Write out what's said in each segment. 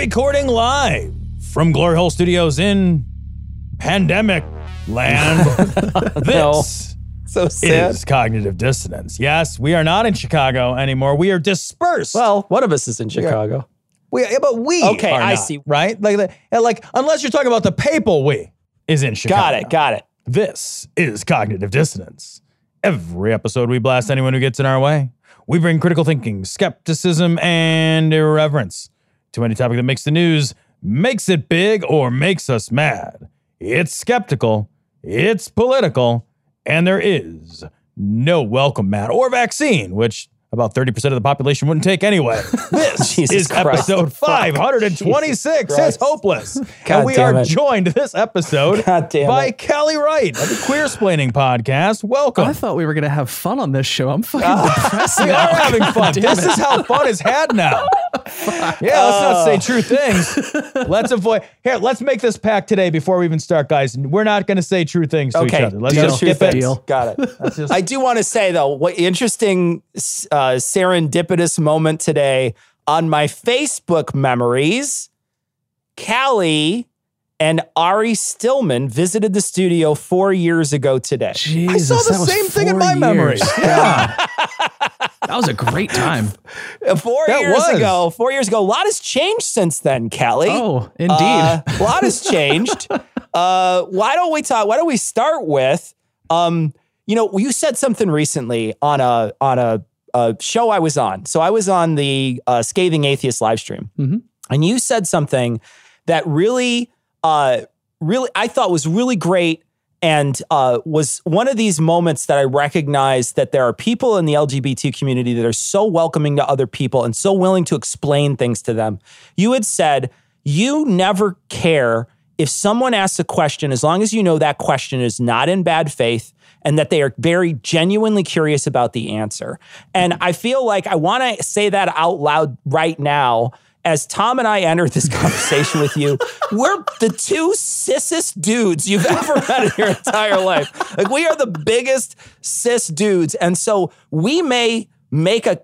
Recording live from Glory Hole Studios in pandemic land. this So sad. is cognitive dissonance. Yes, we are not in Chicago anymore. We are dispersed. Well, one of us is in Chicago. we, yeah, but we Okay, are I not, see. Right? Like, like, unless you're talking about the papal we is in Chicago. Got it. Got it. This is Cognitive Dissonance. Every episode, we blast anyone who gets in our way. We bring critical thinking, skepticism, and irreverence to any topic that makes the news, makes it big, or makes us mad. It's skeptical, it's political, and there is no welcome mat or vaccine, which about 30% of the population wouldn't take anyway. This Jesus is Christ. episode 526. It's hopeless. God and we damn are it. joined this episode by it. Callie Wright of the Queersplaining Podcast. Welcome. I thought we were gonna have fun on this show. I'm fucking depressed we now. are having fun. This it. is how fun is had now. yeah, let's not say true things. Let's avoid. Here, let's make this pact today before we even start, guys. We're not going to say true things to each Okay. other. Let's deal. just skip it. Deal. Got it. just- I do want to say though, what interesting uh, serendipitous moment today on my Facebook memories. Callie and Ari Stillman visited the studio four years ago today. Jesus, saw the that was same thing in four my memory. years. That was a great time. Uh, Four That years was. ago. Four years ago. A lot has changed since then, Callie. Oh, indeed. Uh, a lot has changed. uh, why don't we talk? Why don't we start with, um, you know, you said something recently on a on a, a show I was on. So I was on the uh, Scathing Atheist live stream, Mhm. and you said something that really, uh, really, I thought was really great. And uh, was one of these moments that I recognized that there are people in the LGBT community that are so welcoming to other people and so willing to explain things to them. You had said you never care if someone asks a question as long as you know that question is not in bad faith and that they are very genuinely curious about the answer. And I feel like I want to say that out loud right now. As Tom and I entered this conversation with you, we're the two sissest dudes you've ever met in your entire life. Like we are the biggest cis dudes, and so we may make a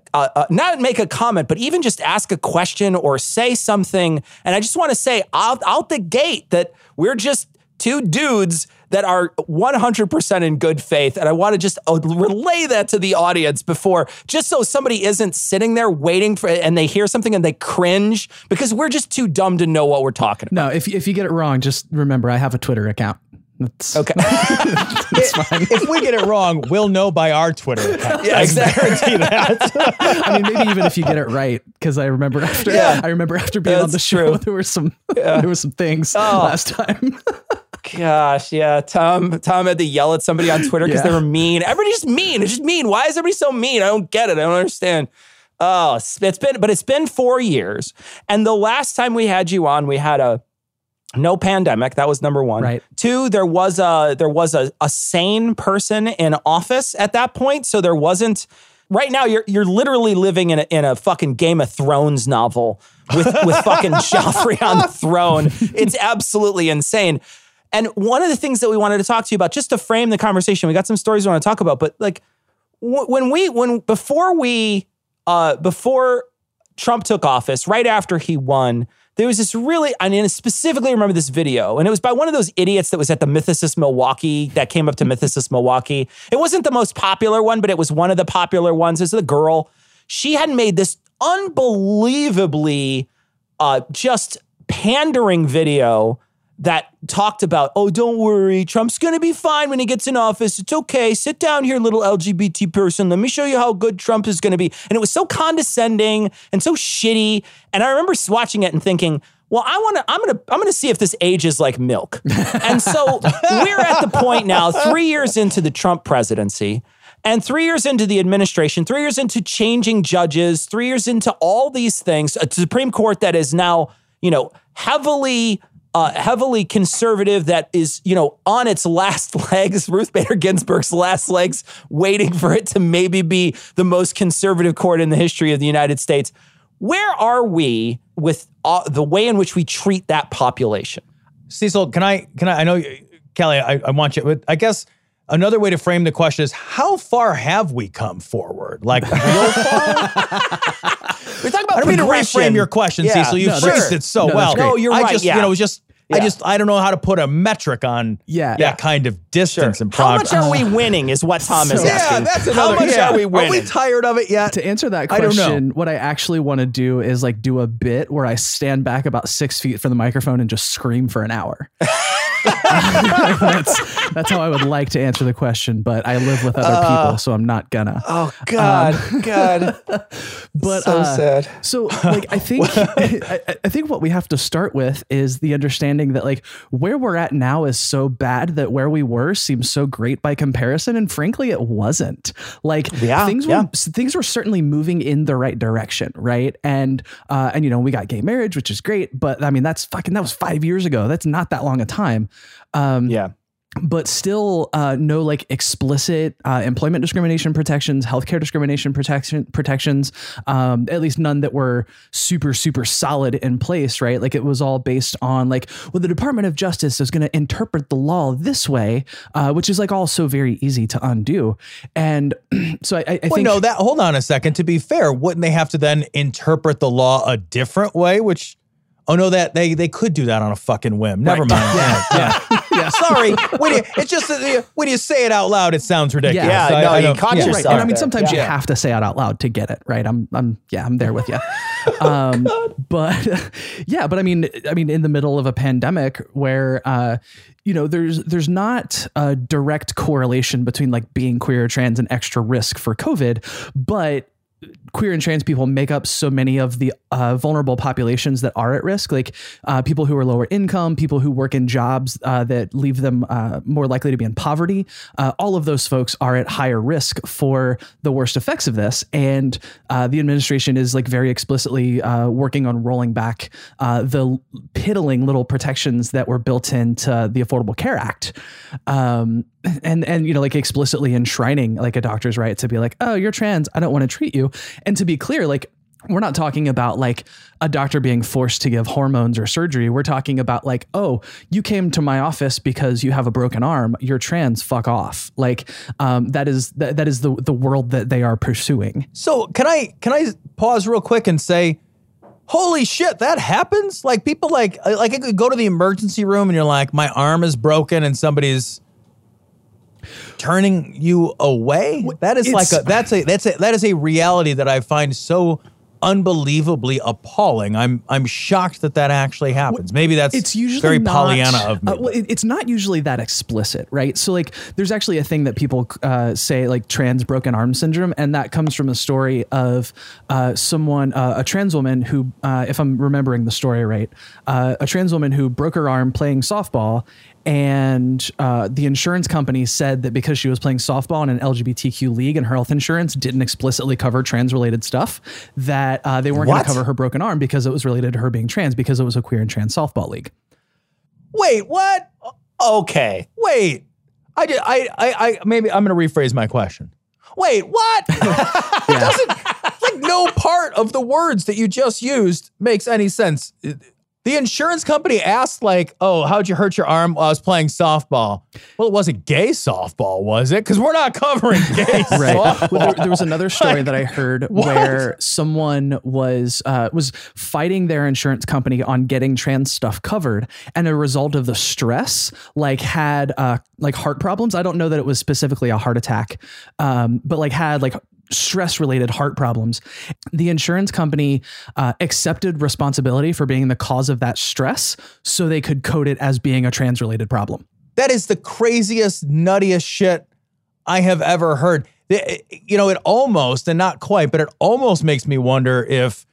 not make a comment, but even just ask a question or say something. And I just want to say out, out the gate that we're just two dudes that are 100% in good faith. And I want to just uh, relay that to the audience before, just so somebody isn't sitting there waiting for and they hear something and they cringe because we're just too dumb to know what we're talking about. no, if if you get it wrong, just remember I have a Twitter account. That's Okay. that's fine. If we get it wrong, we'll know by our Twitter account. Yeah, I guarantee that. I mean, maybe even if you get it right, because I remember after Yeah. I remember after being on the show, true. there were some there were some things Oh. last time. Gosh, yeah. Tom Tom had to yell at somebody on Twitter because Yeah. they were mean. Everybody's just mean. It's just mean. Why is everybody so mean? I don't get it. I don't understand. Oh, it's it's been, but it's been four years. And the last time we had you on, we had a no pandemic. That was number one. Right. Two, there was a there was a, a sane person in office at that point. So there wasn't right now you're you're literally living in a in a fucking Game of Thrones novel with with fucking Joffrey on the throne. It's absolutely insane. And one of the things that we wanted to talk to you about, just to frame the conversation, we got some stories we want to talk about, but like wh- when we when before we uh before Trump took office, right after he won, there was this really, I mean, I specifically remember this video, and it was by one of those idiots that was at the Mythicist Milwaukee that came up to Mythicist Milwaukee. It wasn't the most popular one, but it was one of the popular ones. It's the girl. She had made this unbelievably uh, just pandering video that talked about, oh, don't worry, Trump's gonna be fine when he gets in office. It's okay. Sit down here, little LGBT person. Let me show you how good Trump is gonna be. And it was so condescending and so shitty. And I remember watching it and thinking, well, I want to. I'm gonna. I'm gonna see if this ages like milk. And so we're at the point now, three years into the Trump presidency, and three years into the administration, three years into changing judges, three years into all these things, a Supreme Court that is now, you know, heavily. Uh, heavily conservative, that is, you know, on its last legs, Ruth Bader Ginsburg's last legs, waiting for it to maybe be the most conservative court in the history of the United States. Where are we with uh, the way in which we treat that population? Cecil, can I? Can I? I know, Callie. I, I want you. But I guess another way to frame the question is: How far have we come forward? Like real far? We're talking about I don't mean to reframe your question, Yeah. Cecil. You No, phrased that's- it so no, well. that's. No, you're I right, Just, yeah. You know, just I just I don't know how to put a metric on Yeah. that kind of distance and How much are we winning? Is what Tom is So- asking. yeah, that's another, How much yeah. are we winning? Are we tired of it yet? to answer that I don't know. question, what I actually want to do is like do a bit where I stand back about six feet from the microphone and just scream for an hour. that's that's how I would like to answer the question, but I live with other people, so I'm not gonna. oh God, God. But so uh, sad. So, like, I think I, I think what we have to start with is the understanding that like where we're at now is so bad that where we were seems so great by comparison, and frankly, it wasn't. Like, Yeah, things yeah. were things were certainly moving in the right direction, right? And uh, and you know, we got gay marriage, which is great, but I mean, that's fucking that was five years ago. That's not that long a time. Um, Yeah. But still uh, no like explicit uh, employment discrimination protections, healthcare discrimination protection protections, um, at least none that were super super solid in place, right? Like it was all based on like, well, the Department of Justice is going to interpret the law this way, uh, which is like also very easy to undo. And so I, I, Well, think no, that hold on a second. To be fair, wouldn't they have to then interpret the law a different way? Which, oh no, that they they could do that on a fucking whim. Never Right. mind. Yeah, yeah. Yeah. Sorry, when you, it's just that you- when you say it out loud, it sounds ridiculous. Yeah, no, you don't- caught yeah. yourself. Right. And I mean, there. sometimes you have to say it out loud to get it right. I'm, I'm, yeah, I'm there with you. Um, but yeah, but I mean, I mean, in the middle of a pandemic where, uh, you know, there's, there's not a direct correlation between like being queer or trans and extra risk for COVID, but queer and trans people make up so many of the uh, vulnerable populations that are at risk, like uh, people who are lower income, people who work in jobs uh, that leave them uh, more likely to be in poverty. Uh, all of those folks are at higher risk for the worst effects of this, and uh, the administration is like very explicitly working on rolling back the piddling little protections that were built into the Affordable Care Act. Um, and and you know like explicitly enshrining like a doctor's right to be like oh you're trans. I don't want to treat you. And to be clear like we're not talking about like a doctor being forced to give hormones or surgery. We're talking about like oh you came to my office because you have a broken arm. You're trans. Fuck off. Like um, that is that, that is the the world that they are pursuing. So can I can I pause real quick and say, holy shit, that happens? Like people like like I could go to the emergency room and you're like, my arm is broken and somebody's turning you away. That is like a that's a that's a that is a reality that I find so unbelievably appalling. I'm I'm shocked that that actually happens. Maybe that's it's usually very not, Pollyanna of me. uh, well, it- it's not usually that explicit, right? So like, there's actually a thing that people uh, say like trans broken arm syndrome, and that comes from a story of uh, someone, uh, a trans woman who, uh, if I'm remembering the story right, uh, a trans woman who broke her arm playing softball. And uh, the insurance company said that because she was playing softball in an LGBTQ league and her health insurance didn't explicitly cover trans related stuff, that uh, they weren't going to cover her broken arm because it was related to her being trans because it was a queer and trans softball league. Wait, what? Okay. Wait. I did I I, I maybe I'm going to rephrase my question. Wait, what? it doesn't like no part of the words that you just used makes any sense. The insurance company asked like, "Oh, how'd you hurt your arm?" Well, I was playing softball. Well, it wasn't gay softball, was it? Because we're not covering gay right. Well, there, there was another story that I heard where someone was uh, was fighting their insurance company on getting trans stuff covered, and a result of the stress, like had uh, like heart problems. I don't know that it was specifically a heart attack, um, but like had like stress related heart problems. The insurance company uh, accepted responsibility for being the cause of that stress, so they could code it as being a trans related problem. That is the craziest, nuttiest shit I have ever heard. You know, it almost, and not quite, but it almost makes me wonder if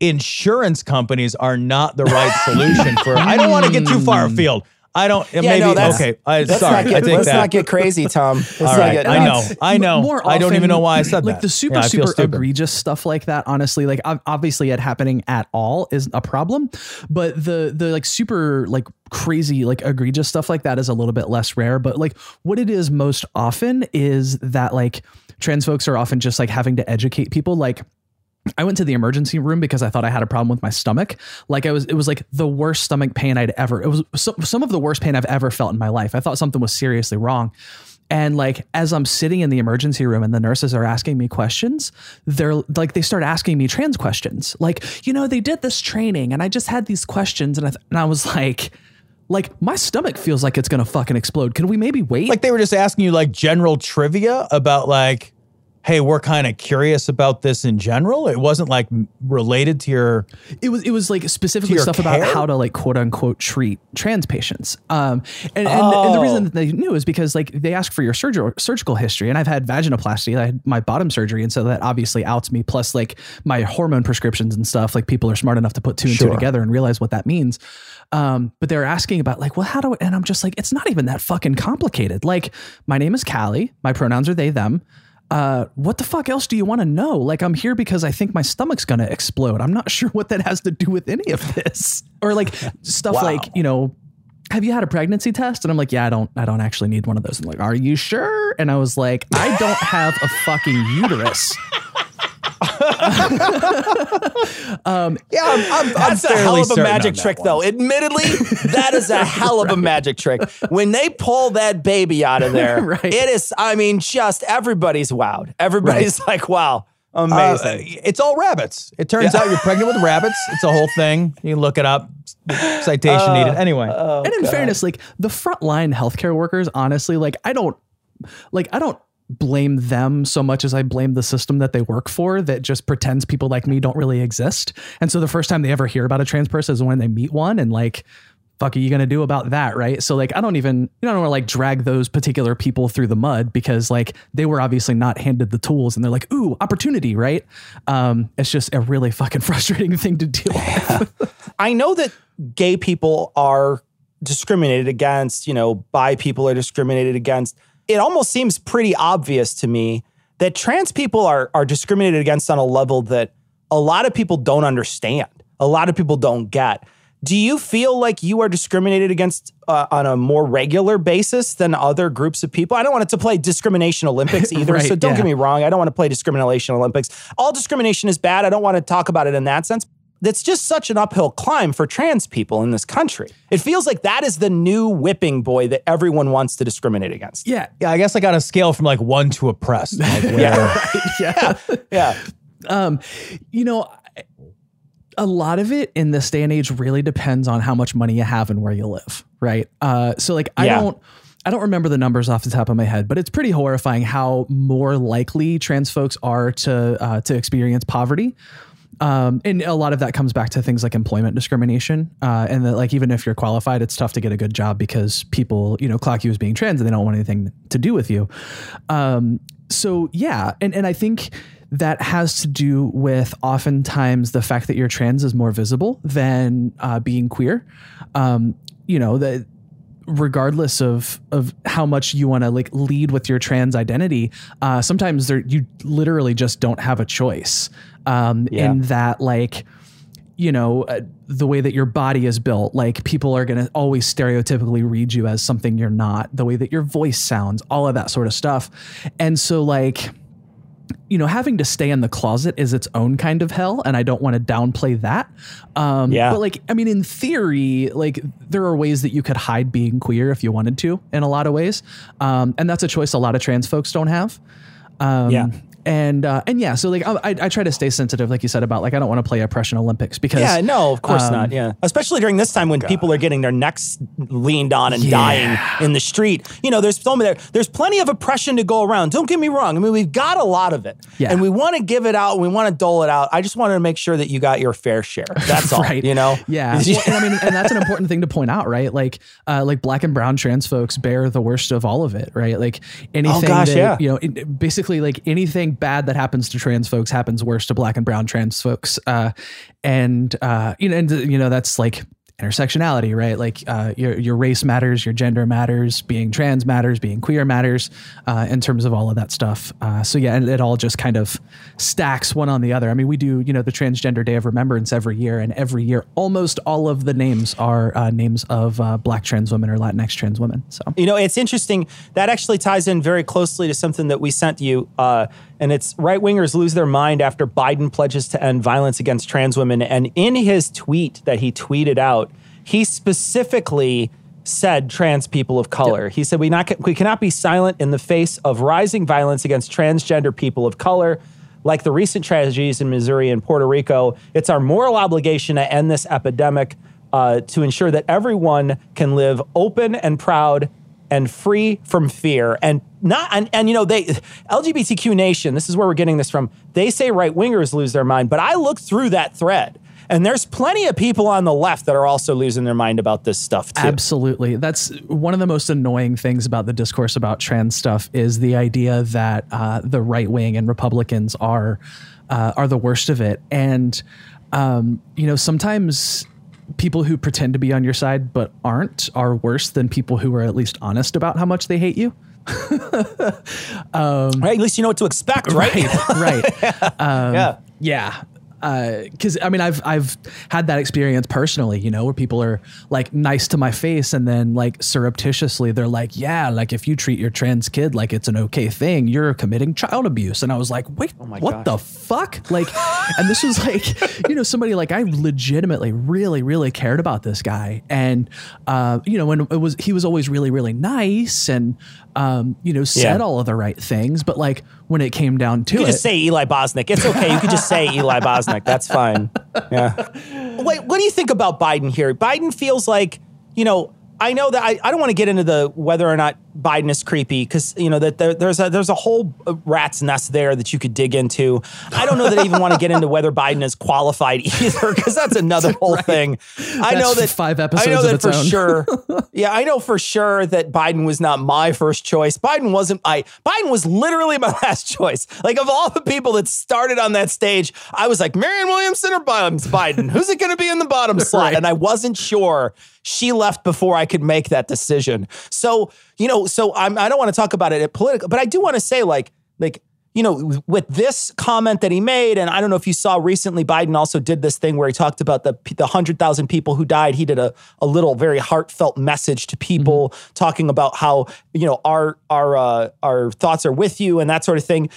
insurance companies are not the right solution for. I don't want to get too far afield. I don't. Yeah, maybe no, that's- okay. I, Let's sorry, not get, I take let's that. not get crazy, Tom. Let's All not right, get- I know, I know. More I don't even know why I said like that. the super Yeah, I feel super stupid. egregious stuff like that honestly like obviously it happening at all is a problem but the the like super like crazy like egregious stuff like that is a little bit less rare but like what it is most often is that like trans folks are often just like having to educate people like I went to the emergency room because I thought I had a problem with my stomach. Like I was, it was like the worst stomach pain I'd ever. It was some, some of the worst pain I've ever felt in my life. I thought something was seriously wrong. And like as I'm sitting in the emergency room and the nurses are asking me questions, they're like they start asking me trans questions. Like, you know, they did this training and I just had these questions and I th- and I was like like my stomach feels like it's going to fucking explode. Can we maybe wait? like they were just asking you like general trivia about like hey we're kind of curious about this in general it wasn't like related to your it was it was like specifically stuff about how to like quote unquote treat trans patients. Um, and, and, and the reason that they knew is because like they ask for your surgical surgical history, and I've had vaginoplasty, I had my bottom surgery, and so that obviously outs me. Plus like my hormone prescriptions and stuff. Like people are smart enough to put two and two together and realize what that means. Um, but they're asking about like, well, how do? I, and I'm just like, it's not even that fucking complicated. Like, my name is Callie. My pronouns are they them uh, what the fuck else do you want to know? Like, I'm here because I think my stomach's gonna explode. I'm not sure what that has to do with any of this. Or like stuff like, you know, have you had a pregnancy test? And I'm like, yeah, I don't, I don't actually need one of those. And I'm like, are you sure? And I was like, I don't have a fucking uterus. Yeah i'm, I'm, That's a hell of a magic trick, one. though. Admittedly, that is a hell of a magic trick. When they pull that baby out of there, Right. it is, I mean, just everybody's wowed. Everybody's like, wow, Uh, amazing. it's all rabbits it turns out you're pregnant with rabbits it's a whole thing you can look it up citation needed anyway Oh, and in fairness, like the frontline healthcare workers, honestly, like I don't, like I don't blame them so much as I blame the system that they work for that just pretends people like me don't really exist. And so the first time they ever hear about a trans person is when they meet one, and like. Fuck are you gonna do about that, right? So like I don't even you know, I don't want to like drag those particular people through the mud because like they were obviously not handed the tools and they're like, ooh, opportunity, right? Um, it's just a really fucking frustrating thing to deal with. I know that gay people are discriminated against, you know, bi people are discriminated against. It almost seems pretty obvious to me that trans people are are discriminated against on a level that a lot of people don't understand. A lot of people don't get. Do you feel like you are discriminated against uh, on a more regular basis than other groups of people? I don't want it to play discrimination Olympics either. Right, so don't yeah. get me wrong. I don't want to play discrimination Olympics. All discrimination is bad. I don't want to talk about it in that sense. That's just such an uphill climb for trans people in this country. It feels like that is the new whipping boy that everyone wants to discriminate against. yeah, yeah i guess i got a scale from like one to oppressed like where, yeah. Yeah. um, you know, a lot of it in this day and age really depends on how much money you have and where you live, right? Uh, so like I Yeah. don't. I don't remember the numbers off the top of my head, but it's pretty horrifying how more likely trans folks are to uh, to experience poverty. Um, and a lot of that comes back to things like employment discrimination, uh, and that like even if you're qualified, it's tough to get a good job because people you know clock you as being trans and they don't want anything to do with you. Um, so yeah, and and I think that has to do with oftentimes the fact that you're trans is more visible than uh, being queer. Um, you know that regardless of of how much you want to like lead with your trans identity uh sometimes there you literally just don't have a choice um Yeah. in that like you know uh, the way that your body is built like people are going to always stereotypically read you as something you're not the way that your voice sounds all of that sort of stuff and so like you know, having to stay in the closet is its own kind of hell, and I don't want to downplay that. Um, Yeah. But like, I mean, in theory, like there are ways that you could hide being queer if you wanted to, in a lot of ways, um, and that's a choice a lot of trans folks don't have. Um, Yeah. And uh, and yeah, so like I, I I try to stay sensitive, like you said about like I don't want to play oppression Olympics because Yeah, no, of course um, not. Yeah. Especially during this time when people are getting their necks leaned on and dying in the street. You know, there's so many, there, there's plenty of oppression to go around. Don't get me wrong. I mean, we've got a lot of it. Yeah. And we want to give it out and we want to dole it out. I just wanted to make sure that you got your fair share. That's all. right You know? yeah well, and i mean and that's an important thing to point out right like uh like black and brown trans folks bear the worst of all of it right like anything Oh, gosh, that, yeah. you know basically like anything bad that happens to trans folks happens worse to black and brown trans folks. Uh, and uh, you know, and you know that's like intersectionality, right? Like uh, your your race matters, your gender matters, being trans matters, being queer matters, uh, in terms of all of that stuff. Uh, so yeah, and it all just kind of stacks one on the other. I mean, we do you know the Transgender Day of Remembrance every year, and every year almost all of the names are uh, names of uh, Black trans women or Latinx trans women. So you know, it's interesting that actually ties in very closely to something that we sent you. And it's right wingers lose their mind after Biden pledges to end violence against trans women. And in his tweet that he tweeted out, he specifically said trans people of color. Yep. He said we not we cannot be silent in the face of rising violence against transgender people of color. Like the recent tragedies in Missouri and Puerto Rico, it's our moral obligation to end this epidemic uh, to ensure that everyone can live open and proud and free from fear and not and, and you know they lgbtq nation this is where we're getting this from they say right wingers lose their mind but i looked through that thread and there's plenty of people on the left that are also losing their mind about this stuff too. Absolutely. That's one of the most annoying things about the discourse about trans stuff is the idea that uh, the right wing and Republicans are uh, are the worst of it. And um, you know, sometimes people who pretend to be on your side but aren't are worse than people who are at least honest about how much they hate you. um, right, at least you know what to expect, right? Right. right. Um, yeah. Yeah because uh, I mean I've I've had that experience personally, you know, where people are like nice to my face and then like surreptitiously they're like, yeah, like if you treat your trans kid like it's an okay thing, you're committing child abuse. And I was like, wait, oh what gosh. the fuck? Like, and this was like, you know, somebody like I legitimately really really cared about this guy, and uh, you know, when it was he was always really really nice and um, you know, said yeah. all of the right things, but like when it came down to you it, You could just say Eli Bosnick. It's okay. You could just say Eli Bosnick. That's fine. Yeah. Wait, what do you think about Biden here? Biden feels like you know I know that I, I don't want to get into the whether or not Biden is creepy because you know that there, there's a there's a whole uh, rat's nest there that you could dig into. I don't know that I even want to get into whether Biden is qualified either because that's another whole right. thing. I know that five episodes. I know that for own. sure. Yeah, I know for sure that Biden was not my first choice. Biden wasn't. I Biden was literally my last choice. Like of all the people that started on that stage, I was like Marianne Williamson or Biden. Who's it going to be in the bottom slot? Right. And I wasn't sure she left before I could make that decision. So, you know, so I'm, I don't want to talk about it at political, but I do want to say like, like, you know, with this comment that he made, and I don't know if you saw recently, Biden also did this thing where he talked about the the hundred thousand people who died. He did a, a little very heartfelt message to people, mm-hmm. talking about how you know our our uh, our thoughts are with you and that sort of thing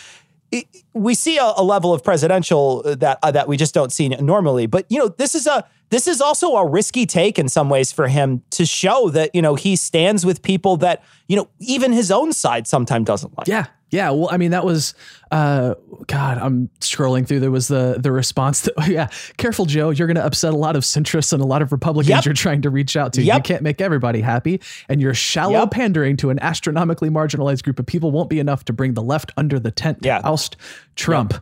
we see a, a, level of presidential that uh, that we just don't see normally. But you know, this is a this is also a risky take in some ways for him to show that you know he stands with people that you know even his own side sometimes doesn't like. Yeah, yeah, well, I mean, that was, uh, God, I'm scrolling through. There was the the response to, yeah, careful, Joe, you're going to upset a lot of centrists and a lot of Republicans yep. you're trying to reach out to. Yep. You can't make everybody happy, and your shallow yep. pandering to an astronomically marginalized group of people won't be enough to bring the left under the tent yeah. to oust Trump.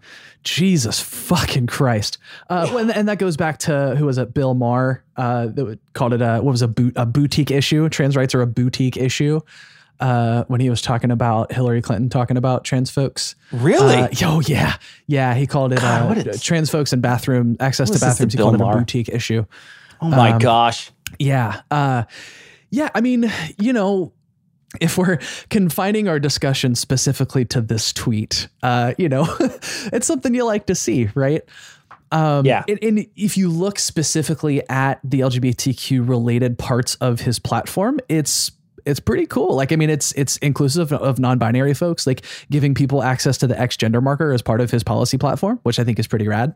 Jesus fucking Christ! Uh, and, and, that goes back to who was it? Bill Maher uh, that called it a what was a, boot, a boutique issue. Trans rights are a boutique issue uh, when he was talking about Hillary Clinton talking about trans folks. Really? Uh, oh yeah, yeah. He called it God, uh, trans folks and bathroom access to bathrooms. He called it a boutique issue. Oh my um, gosh. Yeah. Uh, yeah. I mean, you know, if we're confining our discussion specifically to this tweet, uh, you know, it's something you like to see, right? Um, yeah. And, and, if you look specifically at the LGBTQ related parts of his platform, it's it's pretty cool. Like, I mean, it's it's inclusive of non-binary folks, like giving people access to the X gender marker as part of his policy platform, which I think is pretty rad.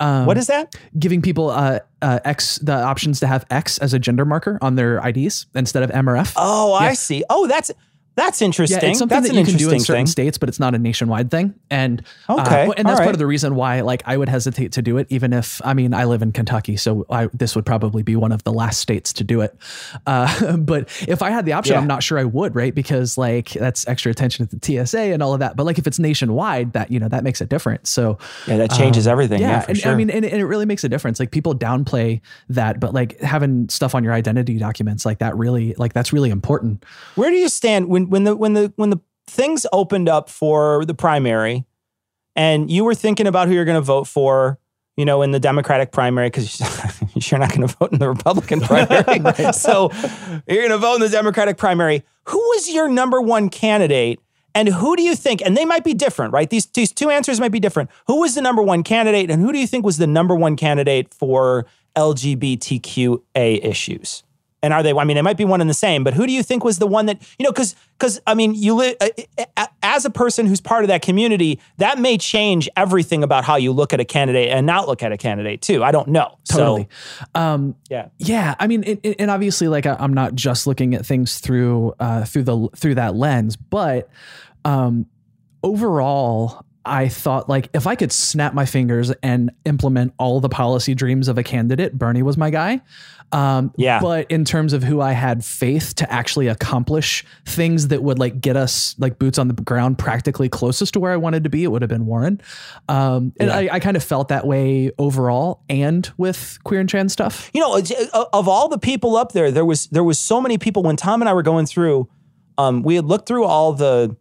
Um, what is that? Giving people uh, uh, X the options to have X as a gender marker on their IDs instead of M or F. Oh, yeah. I see. Oh, that's that's interesting. Yeah, it's something That's that you can do in certain thing. states, but it's not a nationwide thing. And uh, okay, uh, and that's right. part of the reason why, like, I would hesitate to do it, even if I mean I live in Kentucky, so I, this would probably be one of the last states to do it. Uh, but if I had the option, yeah. I'm not sure I would, right? Because like that's extra attention to the TSA and all of that. But like if it's nationwide, that you know that makes it different. So yeah, that changes um, everything. Yeah, yeah and, sure. I mean, and, and it really makes a difference. Like people downplay that, but like having stuff on your identity documents like that really, like that's really important. Where do you stand when when the when the when the things opened up for the primary, and you were thinking about who you're going to vote for, you know, in the Democratic primary because you're not going to vote in the Republican primary. right. So you're going to vote in the Democratic primary. Who was your number one candidate? And who do you think, and they might be different, right? These, these two answers might be different. Who was the number one candidate, and who do you think was the number one candidate for LGBTQA issues? And are they? I mean, they might be one and the same, but who do you think was the one that you know? Because because I mean, you live uh, as a person who's part of that community, that may change everything about how you look at a candidate and not look at a candidate too. I don't know. Totally. So, um, yeah. Yeah. I mean, and, and obviously, like I- I'm not just looking at things through uh, through the through that lens, but um, overall, I thought like if I could snap my fingers and implement all the policy dreams of a candidate, Bernie was my guy. Um, Yeah. But in terms of who I had faith to actually accomplish things that would like get us like boots on the ground practically closest to where I wanted to be, it would have been Warren. Um, and Yeah. I, I kind of felt that way overall and with queer and trans stuff. you know, uh, of all the people up there, there was there was so many people. When Tom and I were going through, um, we had looked through all the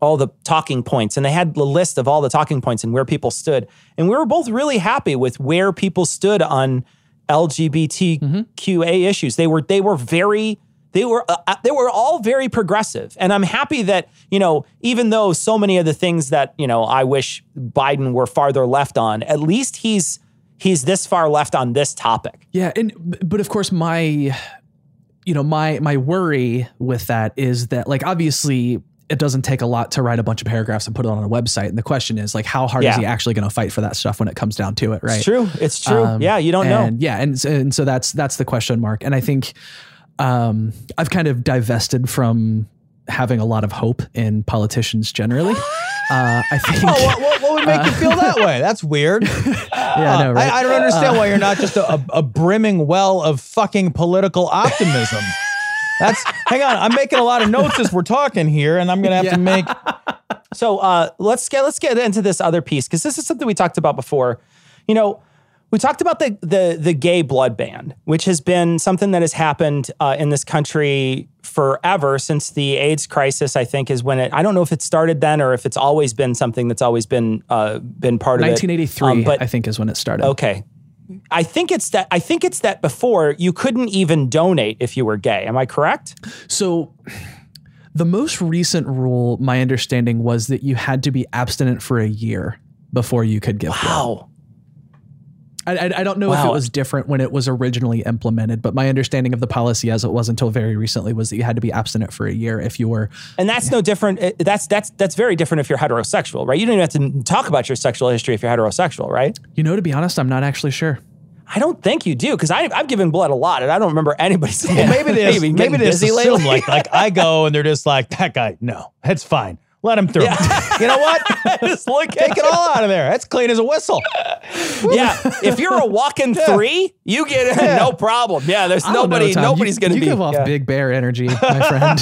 all the talking points, and they had the list of all the talking points and where people stood, and we were both really happy with where people stood on LGBTQA issues. They were they were very they were uh, uh, they were all very progressive, and I'm happy that you know even though so many of the things that you know I wish Biden were farther left on, at least he's he's this far left on this topic. Yeah, and but of course my you know my my worry with that is that like obviously it doesn't take a lot to write a bunch of paragraphs and put it on a website and the question is like how hard is he actually going to fight for that stuff when it comes down to it right It's true. It's true. Um, yeah, you don't know. yeah and, and so that's that's the question mark and i think um i've kind of divested from having a lot of hope in politicians generally uh i think Oh, what, what, what would make you feel that way? That's weird. yeah I right? I, I don't understand why you're not just a, a brimming well of fucking political optimism. That's hang on. I'm making a lot of notes as we're talking here, and I'm gonna have to make. So uh, let's get let's get into this other piece because this is something we talked about before. You know, we talked about the the the gay blood ban, which has been something that has happened uh, in this country forever since the AIDS crisis. I think is when it. I don't know if it started then or if it's always been something that's always been uh, been part of it. 1983 Um, but i think is when it started okay. I think it's that I think it's that before you couldn't even donate if you were gay. Am I correct? So the most recent rule, my understanding was that you had to be abstinent for a year before you could give blood. Wow. I, I, I don't know if it was different when it was originally implemented, but my understanding of the policy as it was until very recently was that you had to be abstinent for a year if you were. And that's no different. uh, That's that's that's very different if you're heterosexual, right? You don't even have to talk about your sexual history if you're heterosexual, right? You know, to be honest, I'm not actually sure. I don't think you do because I've given blood a lot, and I don't remember anybody saying. Well, maybe they "Hey, just, been maybe getting they just assume like like I go and they're just like that guy. No, that's fine. Let him through. You know what? Just look Take at it all out of there. That's clean as a whistle. yeah. If you're a walking three, you get in, no problem. Yeah, there's I don't know, nobody. Nobody's going to be. you give off yeah. big bear energy, my friend.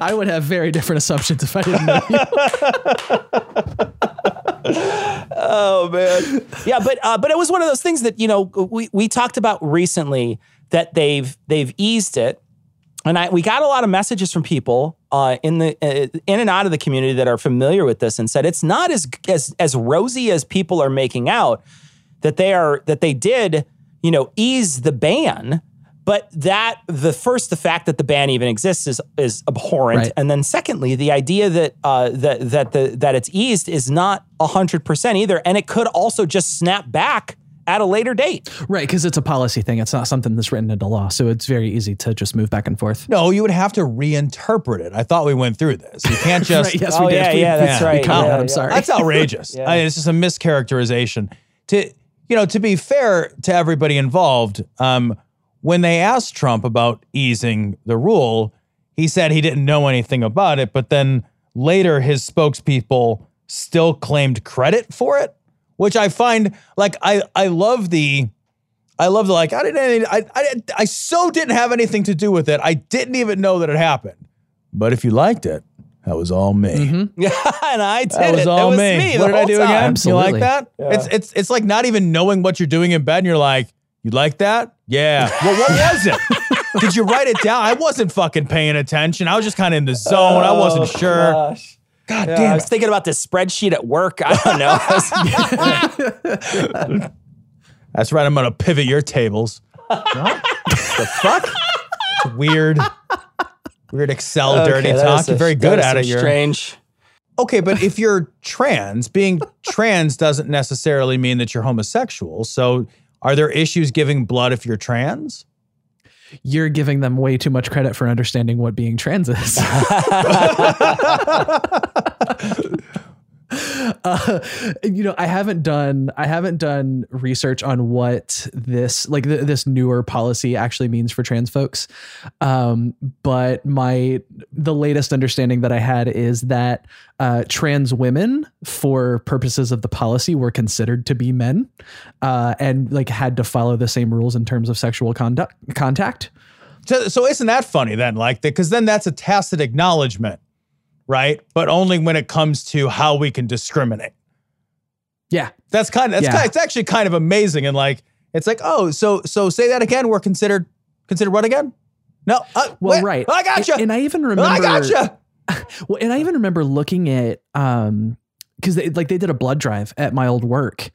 I would have very different assumptions if I didn't know you. Oh man, yeah, but uh, but it was one of those things that you know we we talked about recently that they've they've eased it, and I we got a lot of messages from people uh, in the uh, in and out of the community that are familiar with this and said it's not as as as rosy as people are making out that they are that they did you know ease the ban. But that the first, the fact that the ban even exists is is abhorrent, Right. and then secondly, the idea that uh, that that the that it's eased is not hundred percent either, and it could also just snap back at a later date. Right, because it's a policy thing. It's not something that's written into law. So it's very easy to just move back and forth. No, you would have to reinterpret it. I thought we went through this. You can't just. Right, yes, Oh, we did. yeah, We- yeah, that's we right. covered Yeah. I'm sorry. That's outrageous. Yeah. I mean, it's just a mischaracterization. To you know, to be fair to everybody involved, um, when they asked Trump about easing the rule, he said he didn't know anything about it. But then later, his spokespeople still claimed credit for it, which I find like I I love the. I love the like I didn't I I I so didn't have anything to do with it. I didn't even know that it happened. But if you liked it, that was all me. Mm-hmm. Yeah, and I did That was it. all it was me. me. the What did I do time. again? Absolutely. You like that? It's it's it's like not even knowing what you're doing in bed, and you're like, you like that? Yeah. well, what was it? Did you write it down? I wasn't fucking paying attention. I was just kind of in the zone. I wasn't Oh, sure. gosh. God Yeah, damn I it. was thinking about this spreadsheet at work. I don't know. That's right. I'm gonna pivot your tables. The fuck? Weird. Weird Excel dirty Okay, that talk. is You're very good at it. You're Strange. okay, but if you're trans, being trans doesn't necessarily mean that you're homosexual. So, are there issues giving blood if you're trans? You're giving them way too much credit for understanding what being trans is. uh, you know, I haven't done I haven't done research on what this like th- this newer policy actually means for trans folks. Um, but my the latest understanding that I had is that uh, trans women, for purposes of the policy, were considered to be men, uh, and like had to follow the same rules in terms of sexual conduct contact. So, so isn't that funny then? Like, because then that's a tacit acknowledgement, right? But only when it comes to how we can discriminate. Yeah, That's kind of that's Yeah. kind it's actually kind of amazing and like it's like oh so so say that again we're considered considered what again? No, uh, well, wait, right. I gotcha. And, and I even remember. I gotcha. Well, and I even remember looking at um because they like they did a blood drive at my old work,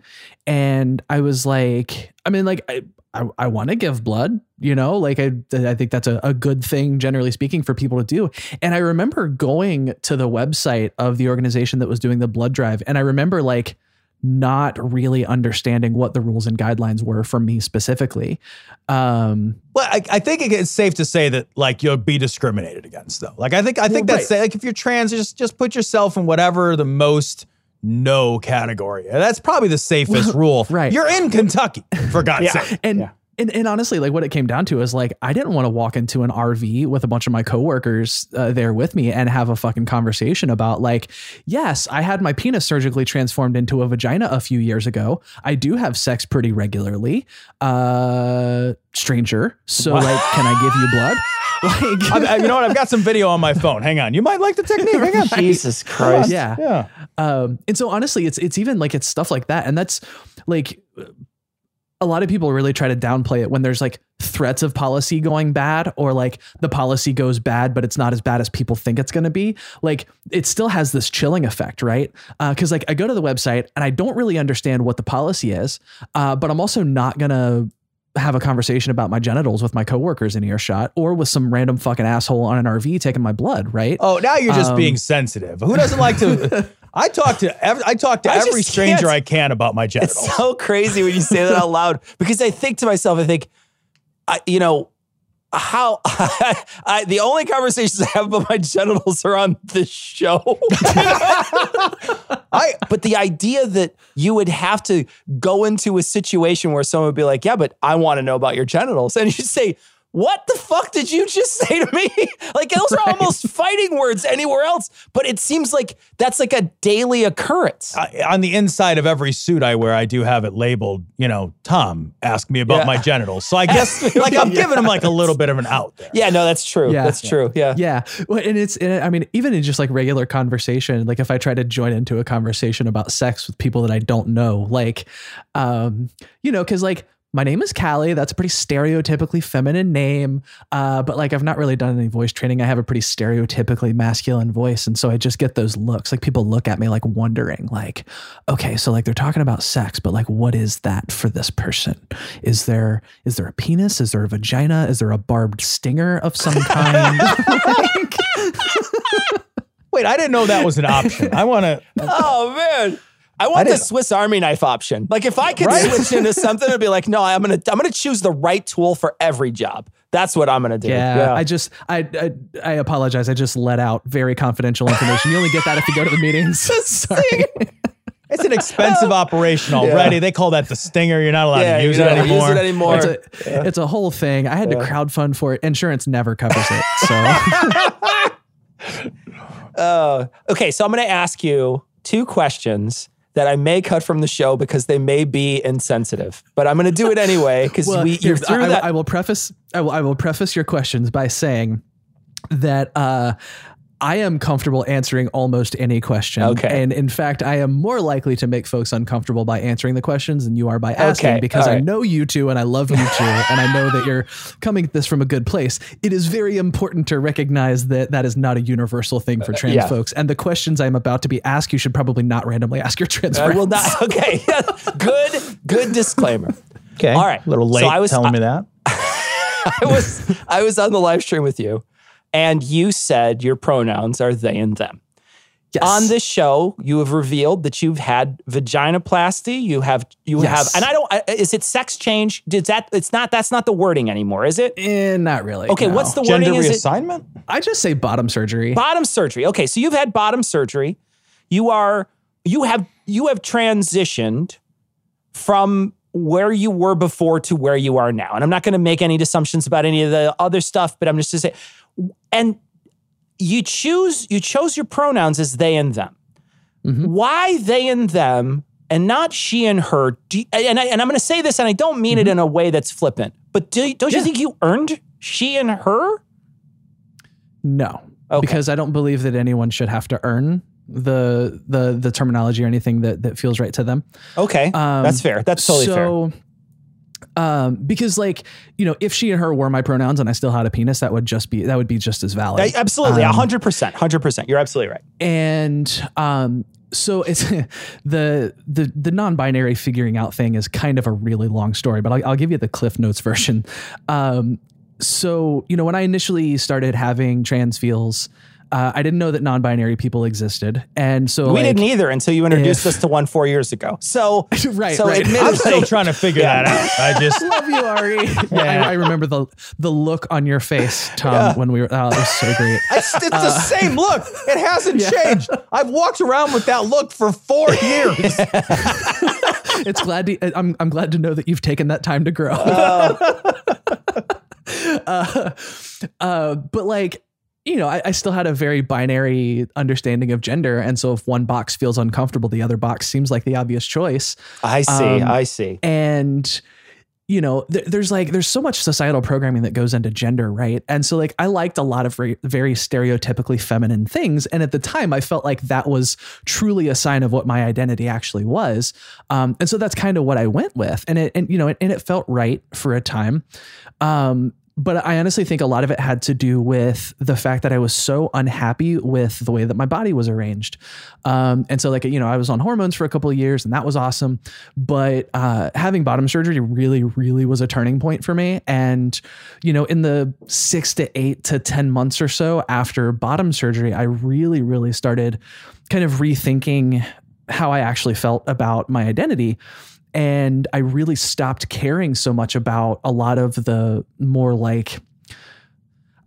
and I was like, I mean, like I I, I want to give blood, you know, like I I think that's a, a good thing generally speaking for people to do. And I remember going to the website of the organization that was doing the blood drive, and I remember like not really understanding what the rules and guidelines were for me specifically. Um, Well, I, I think it's safe to say that like you'll be discriminated against though. Like I think I think Well, that's like if you're trans, just just put yourself in whatever the most no category. That's probably the safest rule. right. You're in Kentucky, for God's sake. and Yeah. And and honestly, like what it came down to is like I didn't want to walk into an RV with a bunch of my coworkers uh, there with me and have a fucking conversation about like, yes, I had my penis surgically transformed into a vagina a few years ago. I do have sex pretty regularly. Uh, stranger, so like, can I give you blood? Like, I, I- you know what? I've got some video on my phone. Hang on. You might like the technique. Hang on. Jesus Christ. yeah. Yeah. Um, and so honestly, it's it's even like it's stuff like that, and that's like a lot of people really try to downplay it when there's like threats of policy going bad or like the policy goes bad but it's not as bad as people think it's going to be like it still has this chilling effect right because like i go to the website and i don't really understand what the policy is uh, but i'm also not going to have a conversation about my genitals with my coworkers in earshot or with some random fucking asshole on an rv taking my blood right Oh, now you're just Um, being sensitive. Who doesn't like to? I talk to every, I talk to I every stranger. I can about my genitals. It's so crazy when you say that out loud because I think to myself, I think, I, you know, how I, the only conversations I have about my genitals are on this show. I but the idea that you would have to go into a situation where someone would be like, "Yeah, but I want to know about your genitals," and you say. What the fuck did you just say to me? like those are almost fighting words anywhere else, but it seems like that's like a daily occurrence. I, on the inside of every suit I wear, I do have it labeled, you know, Tom, ask me about Yeah. my genitals. So I guess like I'm giving him like a little bit of an out there. Yeah, no, that's true. Yeah. That's true. Yeah. Yeah. Well, and it's, and I mean, even in just like regular conversation, like if I try to join into a conversation about sex with people that I don't know, like, um, you know, cause like, my name is Callie. That's a pretty stereotypically feminine name. Uh, but like, I've not really done any voice training. I have a pretty stereotypically masculine voice. And so I just get those looks. Like, people look at me like wondering, like, okay, so like they're talking about sex, but like, what is that for this person? Is there, is there a penis? Is there a vagina? Is there a barbed stinger of some kind? Like- Wait, I didn't know that was an option. I want to. Oh man. I want I the Swiss Army knife option. Like if I could Right? switch into something, I'd be like, no, I'm gonna I'm gonna choose the right tool for every job. That's what I'm gonna do. Yeah, I just I, I I apologize. I just let out very confidential information. You only get that if you go to the meetings. Sorry. It's an expensive operation already. They call that the stinger. You're not allowed yeah, to use it anymore. Use it anymore. It's a it's a whole thing. I had to crowdfund for it. Insurance never covers it. So Uh, okay, so I'm going to ask you two questions that I may cut from the show because they may be insensitive, but I'm going to do it anyway because well, we you're through I, that. I will preface I will I will preface your questions by saying that uh I am comfortable answering almost any question. Okay. And in fact, I am more likely to make folks uncomfortable by answering the questions than you are by asking Okay, because all I know you two and I love you two and I know that you're coming at this from a good place. It is very important to recognize that that is not a universal thing for uh, trans yeah. folks. And the questions I'm about to be asked, you should probably not randomly ask your trans uh, I friends. will not. Okay. good. Good disclaimer. Okay. All right. A little So I was- telling I- me that. I was I was on the live stream with you, and you said your pronouns are they and them. Yes. On this show, you have revealed that you've had vaginoplasty. You have you Yes. have, and I don't. I- Is it sex change? Did that? It's not. That's not the wording anymore, is it? Eh, not really. Okay. no. What's the Gender wording? Is it reassignment? I just say bottom surgery. bottom surgery? Okay, so you've had bottom surgery. You are you have you have transitioned from where you were before to where you are now. And I'm not going to make any assumptions about any of the other stuff, but I'm just to say, and you choose you chose your pronouns as they and them. Mhm. Why they and them and not she and her? Do, and, I, and I'm going to say this, and I don't mean it in a way that's flippant, but do, don't you think you earned she and her? No, Okay. because I don't believe that anyone should have to earn the the the terminology or anything that that feels right to them. Okay, Um, that's fair. That's totally fair. Um, because like you know, if she and her were my pronouns and I still had a penis, that would just be that would be just as valid. Absolutely, Um, hundred percent, hundred percent. You're absolutely right. and um so it's the the the non-binary figuring out thing is kind of a really long story but I'll, I'll give you the cliff notes version um so you know when i initially started having trans feels uh, i didn't know that non-binary people existed and so we like, didn't either until you introduced if- us to one four years ago. So Right, so right. admittedly- I'm still trying to figure that out. I just love you ari I, I remember the the look on your face tom when we were oh it was so great It's, it's the same look. It hasn't changed. I've walked around with that look for four years. it's glad to, I'm I'm glad to know that you've taken that time to grow. uh, uh, but like you know, I, I still had a very binary understanding of gender, and so if one box feels uncomfortable, the other box seems like the obvious choice. I see, Um, I see. And you know, th- there's like there's so much societal programming that goes into gender, right? And so like I liked a lot of very, very stereotypically feminine things, and at the time I felt like that was truly a sign of what my identity actually was. Um, and so that's kind of what I went with, and it and you know, and it felt right for a time. Um, but I honestly think a lot of it had to do with the fact that I was so unhappy with the way that my body was arranged. Um, and so, like, you know, I was on hormones for a couple of years and that was awesome. But uh, having bottom surgery really, really was a turning point for me. And, you know, in the six to eight to 10 months or so after bottom surgery, I really, really started kind of rethinking how I actually felt about my identity and I really stopped caring so much about a lot of the more like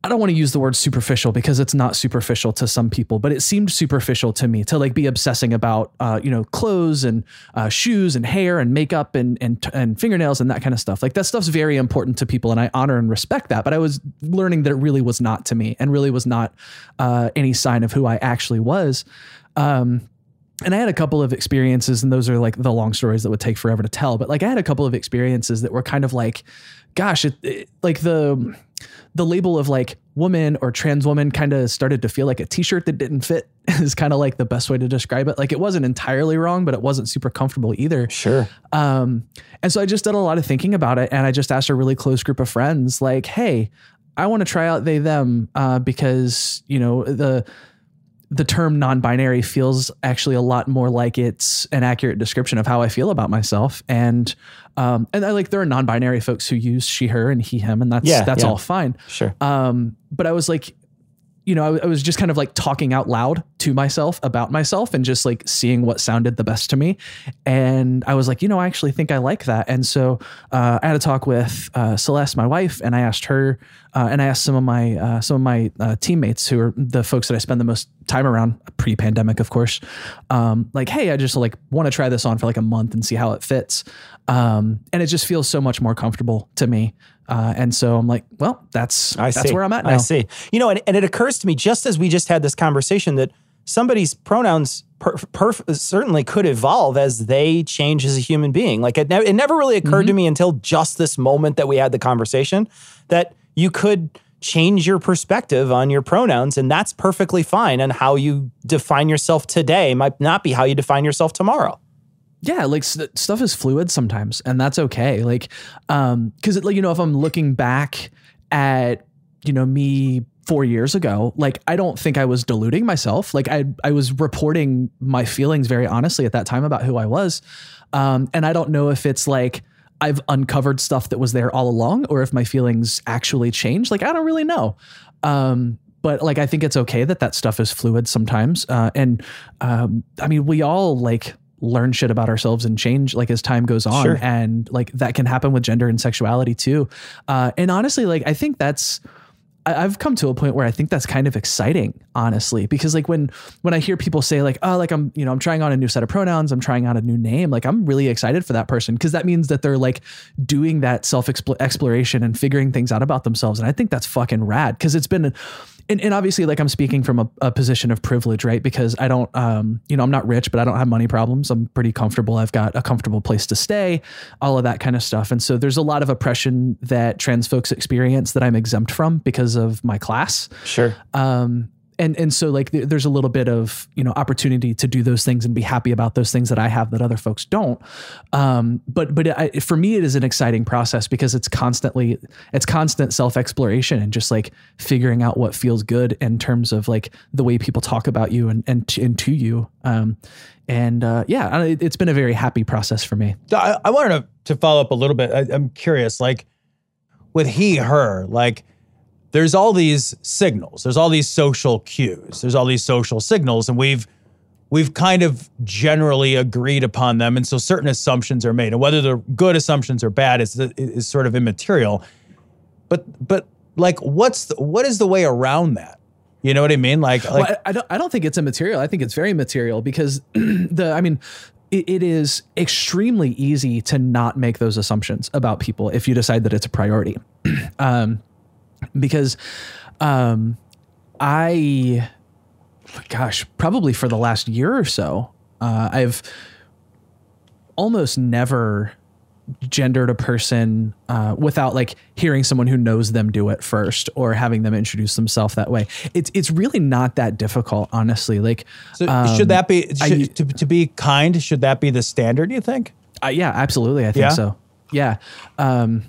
I don't want to use the word superficial because it's not superficial to some people, but it seemed superficial to me to like be obsessing about, uh, you know, clothes and uh, shoes and hair and makeup and and and fingernails and that kind of stuff. Like that stuff's very important to people, and I honor and respect that. But I was learning that it really was not to me, and really was not uh, any sign of who I actually was. Um, and I had a couple of experiences, and those are like the long stories that would take forever to tell. But like I had a couple of experiences that were kind of like, gosh, it, it- like the the label of like woman or trans woman kind of started to feel like a t-shirt that didn't fit is kind of like the best way to describe it. Like it wasn't entirely wrong, but it wasn't super comfortable either. Sure. Um, and so I just did a lot of thinking about it, and I just asked a really close group of friends, like, "Hey, I want to try out they them uh, because you know the the term non-binary feels actually a lot more like it's an accurate description of how I feel about myself, and um, and I like there are non-binary folks who use she, her, and he, him, and that's Yeah, that's yeah. all fine. Sure. Um, but I was like, you know, I, I was just kind of like talking out loud to myself about myself and just like seeing what sounded the best to me. And I was like, you know, I actually think I like that. And so uh, I had a talk with uh, Celeste, my wife, and I asked her, uh, and I asked some of my uh, some of my uh, teammates who are the folks that I spend the most time around, pre-pandemic, of course. Um, like, hey, I just like want to try this on for like a month and see how it fits. Um, and it just feels so much more comfortable to me. Uh, and so I'm like, well, that's I that's see. where I'm at now. I see. You know, and, and it occurs to me just as we just had this conversation that somebody's pronouns per, perf- certainly could evolve as they change as a human being. Like it, ne- it never really occurred to Mm-hmm. me until just this moment that we had the conversation that you could change your perspective on your pronouns, and that's perfectly fine. And how you define yourself today might not be how you define yourself tomorrow. Yeah like st- stuff is fluid sometimes and that's okay like um because like you know if i'm looking back at you know me four years ago like i don't think i was deluding myself like i i was reporting my feelings very honestly at that time about who i was um and i don't know if it's like i've uncovered stuff that was there all along or if my feelings actually changed like i don't really know um but like i think it's okay that that stuff is fluid sometimes uh and um i mean we all like learn shit about ourselves and change like as time goes on. Sure. and like that can happen with gender and sexuality too. Uh and honestly like i think that's I- I've come to a point where I think that's kind of exciting, honestly, because like when when I hear people say like, oh, like I'm you know I'm trying on a new set of pronouns, I'm trying out a new name, like I'm really excited for that person. Because that means that they're like doing that self exploration and figuring things out about themselves, and I think that's fucking rad. Because it's been. And, and obviously, like I'm speaking from a, a position of privilege, right? Because I don't, um, you know, I'm not rich, but I don't have money problems. I'm pretty comfortable. I've got a comfortable place to stay, all of that kind of stuff. And so there's a lot of oppression that trans folks experience that I'm exempt from because of my class. Sure. Um, and and so like th- there's a little bit of you know opportunity to do those things and be happy about those things that I have that other folks don't. Um, but but I, for me, it is an exciting process because it's constantly it's constant self exploration and just like figuring out what feels good in terms of like the way people talk about you and and to, and to you. Um, and uh, yeah, it, it's been a very happy process for me. I, I wanted to, to follow up a little bit. I, I'm curious, like with he, her, like there's all these signals, there's all these social cues, there's all these social signals, and we've we've kind of generally agreed upon them, and so certain assumptions are made, and whether they're good assumptions or bad is is sort of immaterial. But but like, what's the, what is the way around that? You know what I mean? Like like well, I, I don't. I don't think it's immaterial. I think it's very material because the. I mean, it, it is extremely easy to not make those assumptions about people if you decide that it's a priority, um, because, um, I, gosh, probably for the last year or so, uh, I've almost never gendered a person uh, without like hearing someone who knows them do it first or having them introduce themselves that way. It's it's really not that difficult, honestly. Like, so um, should that be I- to, to be kind? Should that be the standard? You think? uh, yeah, absolutely. I think Yeah? so. Yeah. Um,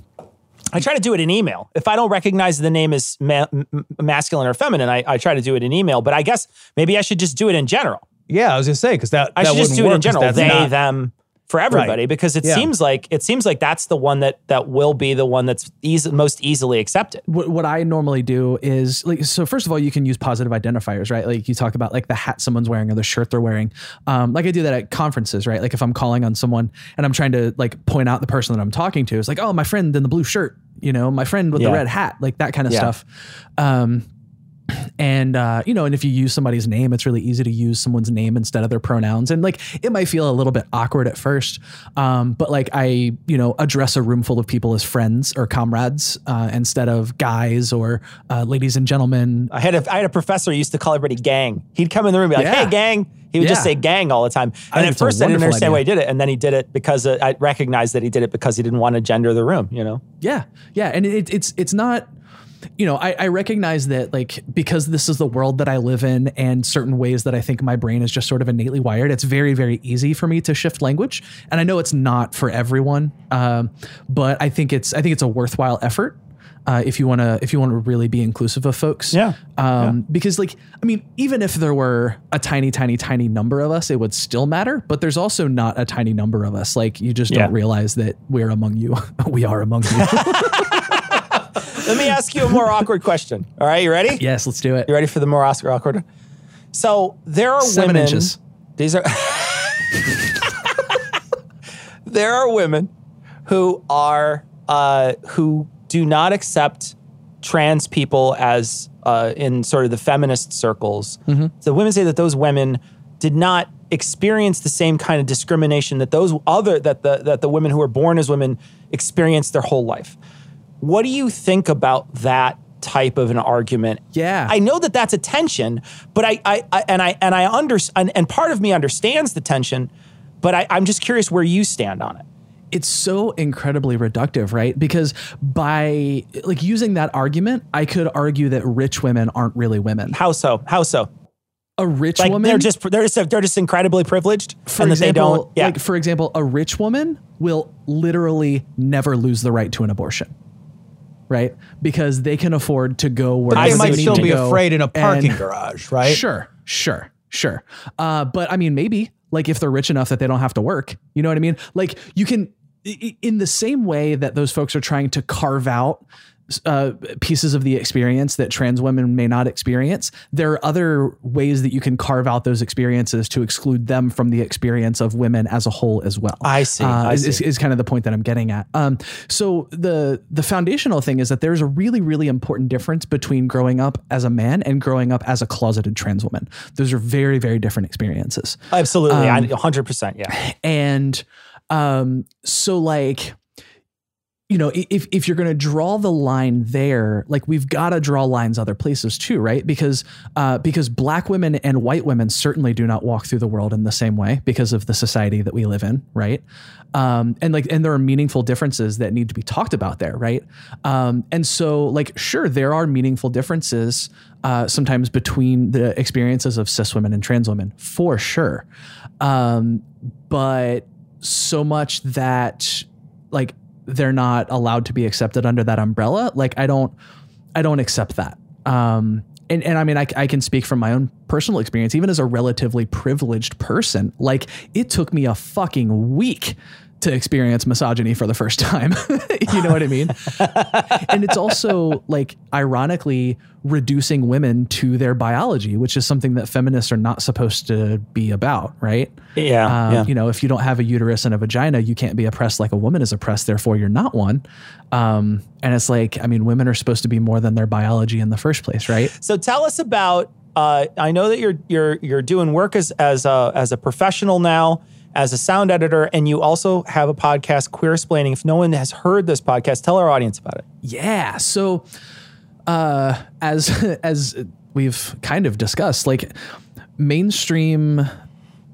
I try to do it in email. If I don't recognize the name as ma- m- masculine or feminine, I, I try to do it in email. But I guess maybe I should just do it in general. Yeah, I was gonna say because that I that should just do it in general. They, not- them, for everybody, because it Yeah. seems like it seems like that's the one that that will be the one that's easy, most easily accepted. what, what I normally do is like so first of all you can use positive identifiers right like you talk about like the hat someone's wearing or the shirt they're wearing um, like I do that at conferences right like if I'm calling on someone and I'm trying to like point out the person that I'm talking to it's like oh my friend in the blue shirt you know my friend with Yeah. the red hat like that kind of Yeah. stuff um, and uh, you know and if you use somebody's name it's really easy to use someone's name instead of their pronouns and like it might feel a little bit awkward at first um, but like i you know address a room full of people as friends or comrades uh, instead of guys or uh, ladies and gentlemen I had a I had a professor who used to call everybody gang. He'd come in the room and be like, Yeah. "Hey, gang." He would just say "gang" all the time. And at first, I didn't understand why he did it, and then he did it because uh, I recognized that he did it because he didn't want to gender the room. You know. Yeah, yeah, and it, it's it's not. You know, I, I recognize that like because this is the world that I live in, and certain ways that I think my brain is just sort of innately wired. It's very very easy for me to shift language, and I know it's not for everyone, um, but I think it's I think it's a worthwhile effort. Uh, if you want to, if you want to really be inclusive of folks, Yeah. Um, because like, I mean, even if there were a tiny, tiny, tiny number of us, it would still matter. But there's also not a tiny number of us. Like, you just Yeah. don't realize that we're among you. we are among you. Let me ask you a more awkward question. All right, you ready? Yes, let's do it. You ready for the more Oscar awkward? So there are Seven women. inches. These are. there are women who are uh, who do not accept trans people as uh, in sort of the feminist circles. So women say that those women did not experience the same kind of discrimination that those other that the that the women who were born as women experienced their whole life. What do you think about that type of an argument? Yeah. I know that that's a tension, but I, I, I and I and I under and, and part of me understands the tension, but I, I'm just curious where you stand on it. it's so incredibly reductive, right? Because by like using that argument, I could argue that rich women aren't really women. How so? How so? A rich Like woman they're just they're just they're just incredibly privileged, for and that example, they don't. Yeah, like for example, a rich woman will literally never lose the right to an abortion. Right? Because they can afford to go where They they might still be afraid in a parking and- garage, right? Sure, sure, sure. Uh, but I mean, maybe like if they're rich enough that they don't have to work, you know what I mean? Like you can, in the same way that those folks are trying to carve out uh, pieces of the experience that trans women may not experience, there are other ways that you can carve out those experiences to exclude them from the experience of women as a whole as well. I see, Uh, I is, is- see. is kind of the point that I'm getting at. Um, so the the foundational thing is that there's a really really important difference between growing up as a man and growing up as a closeted trans woman. Those are very very different experiences. absolutely, um, hundred percent. Yeah, And um, so like you know, if if you're going to draw the line there, like we've got to draw lines other places too, right? Because uh, because black women and white women certainly do not walk through the world in the same way because of the society that we live in, right? Um, and like and there are meaningful differences that need to be talked about there, right? Um, and so like sure, there are meaningful differences uh, sometimes between the experiences of cis women and trans women, for sure. Um, but so much that like they're not allowed to be accepted under that umbrella like i don't i don't accept that um and, and I mean, I, I can speak from my own personal experience, even as a relatively privileged person. Like, it took me a fucking week to experience misogyny for the first time. you know what I mean? and it's also like ironically reducing women to their biology, which is something that feminists are not supposed to be about, right? yeah, Um, yeah. You know, if you don't have a uterus and a vagina, you can't be oppressed like a woman is oppressed. Therefore, you're not one. Um, and it's like, I mean, women are supposed to be more than their biology in the first place, right? So tell us about. Uh, I know that you're you're you're doing work as as a as a professional now, as a sound editor, and you also have a podcast, Queersplaining. If no one has heard this podcast, tell our audience about it. Yeah. So, uh, as as we've kind of discussed, like mainstream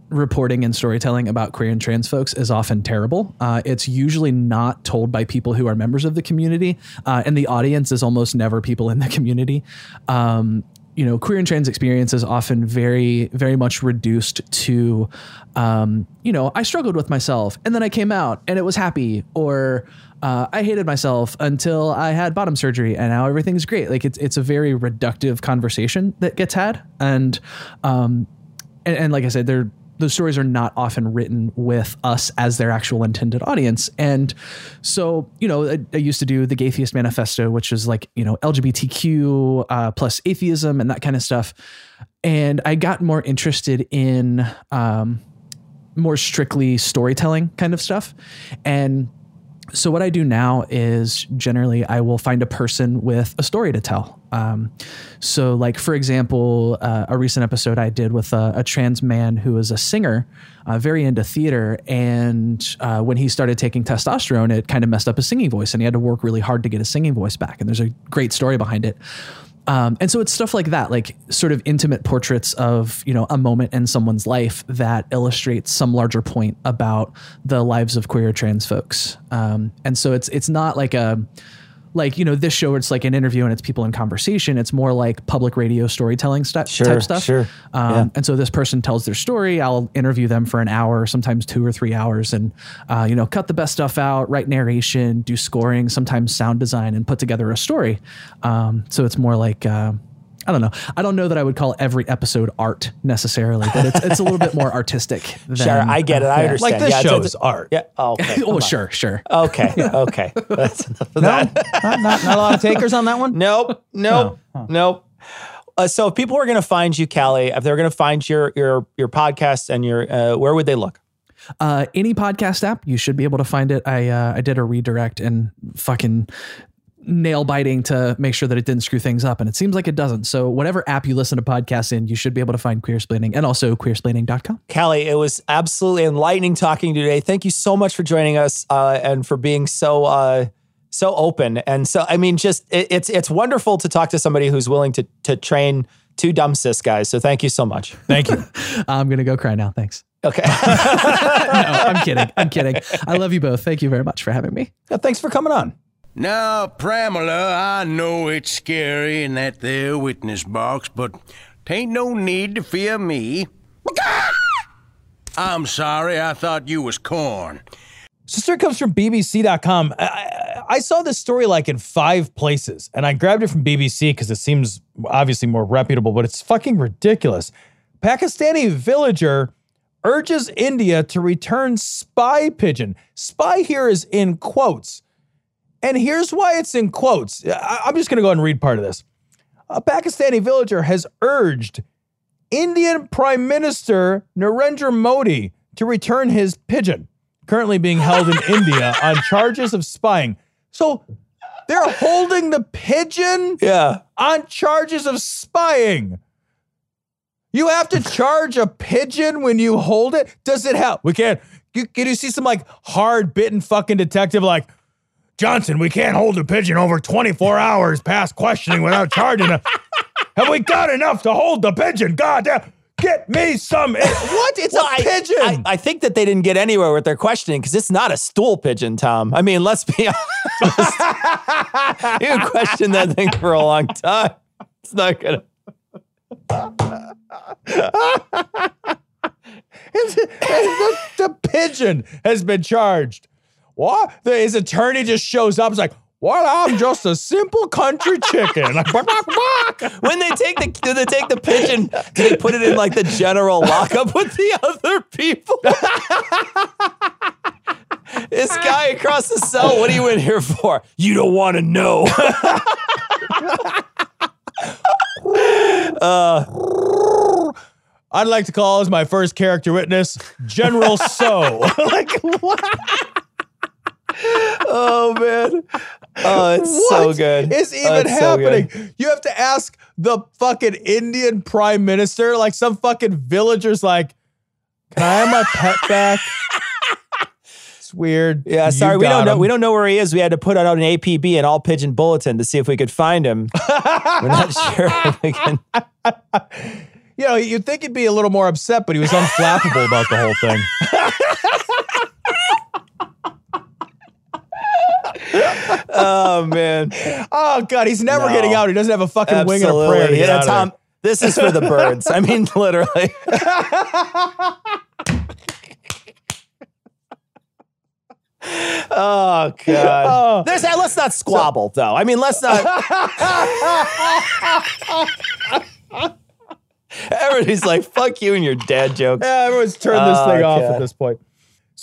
reporting and storytelling about queer and trans folks is often terrible. Uh, it's usually not told by people who are members of the community, uh, and the audience is almost never people in the community. Um, you know, queer and trans experience is often very, very much reduced to, um, you know, I struggled with myself and then I came out and it was happy, or uh, I hated myself until I had bottom surgery and now everything's great. Like it's it's a very reductive conversation that gets had, and um, and, and like I said, they're those stories are not often written with us as their actual intended audience. And so, you know, I, I used to do the Gaytheist Manifesto, which is like, you know, LGBTQ uh, plus atheism and that kind of stuff. And I got more interested in um, more strictly storytelling kind of stuff. And so what I do now is generally I will find a person with a story to tell. Um, so, like for example, uh, a recent episode I did with a, a trans man who is a singer, uh, very into theater, and uh, when he started taking testosterone, it kind of messed up his singing voice, and he had to work really hard to get his singing voice back. And there's a great story behind it. Um, and so it's stuff like that, like sort of intimate portraits of, you know, a moment in someone's life that illustrates some larger point about the lives of queer trans folks. Um, and so it's it's not like a like you know this show it's like an interview and it's people in conversation. It's more like public radio storytelling stu- Sure, type stuff. sure. Um, Yeah. And so this person tells their story. I'll interview them for an hour, sometimes two or three hours, and uh, you know, cut the best stuff out, write narration, do scoring, sometimes sound design, and put together a story. Um, so it's more like. Uh, I don't know. I don't know that I would call every episode art necessarily, but it's, it's a little bit more artistic. Than, Sure, I get it. I yeah. understand. Like this Yeah, show it's- is art. Yeah. Oh, okay. Oh, on. sure, sure. Okay. Okay. That's enough of No, that. not, not, not a lot of takers on that one. Nope. Nope. Nope. Uh, so if people are going to find you, Callie, if they're going to find your your your podcast and your uh, where would they look? Uh, any podcast app, you should be able to find it. I uh, I did a redirect and fucking nail biting to make sure that it didn't screw things up, and it seems like it doesn't. So whatever app you listen to podcasts in, you should be able to find Queersplaining and also queersplaining.com. Callie, it was absolutely enlightening talking to you today. Thank you so much for joining us uh, and for being so uh, so open and so. I mean, just it, it's it's wonderful to talk to somebody who's willing to to train two dumb cis guys. So thank you so much. Thank you. I'm gonna go cry now. Thanks. Okay. no, I'm kidding. I'm kidding. I love you both. Thank you very much for having me. Yeah, thanks for coming on. Now, Pramila, I know it's scary in that there witness box, but tain't no need to fear me. I'm sorry, I thought you was corn. So story comes from BBC.com. I, I, I saw this story like in five places, and I grabbed it from BBC because it seems obviously more reputable, but it's fucking ridiculous. Pakistani villager urges India to return spy pigeon. Spy here is in quotes. And here's why it's in quotes. I, I'm just going to go ahead and read part of this. A Pakistani villager has urged Indian Prime Minister Narendra Modi to return his pigeon, currently being held in India on charges of spying. So they're holding the pigeon yeah. on charges of spying. You have to charge a pigeon when you hold it? Does it help? We can't. You, can you see some like hard bitten fucking detective like, Johnson, we can't hold a pigeon over 24 hours past questioning without charging him. Have we got enough to hold the pigeon? God damn. Get me some. What? It's Well, a I- pigeon. I, I think that they didn't get anywhere with their questioning because it's not a stool pigeon, Tom. I mean, let's be honest. you can question that thing for a long time. It's not gonna. the, the pigeon has been charged. What? The- His attorney just shows up. It's like, what? I'm just a simple country chicken. Like, bark, bark, bark. When they take the do they take the pigeon? Do they put it in like the general lockup with the other people? this guy across the cell. What are you in here for? You don't want to know. Uh, I'd like to call as my first character witness General So. like, what? Oh man. Oh, it's so What good. is Oh, even it's so happening? you have to ask the fucking Indian prime minister, like some fucking villager's like, can I have my pet back? It's weird. Yeah, You sorry, we don't know. We don't know where he is. We had to put out an APB, an all pigeon bulletin, to see if we could find him. We're not sure if we can. You know, you'd think he'd be a little more upset, but he was unflappable about the whole thing. Oh man, Oh god, he's never No. getting out. He doesn't have a fucking wing and a prayer. absolutely. Yeah, Tom. there. This is for the birds. I mean, literally. oh god. Oh. There's that. Let's not squabble, though. I mean, let's not. Everybody's like, "Fuck you and your dad jokes." Yeah, everyone's turned this Oh, thing off at this point.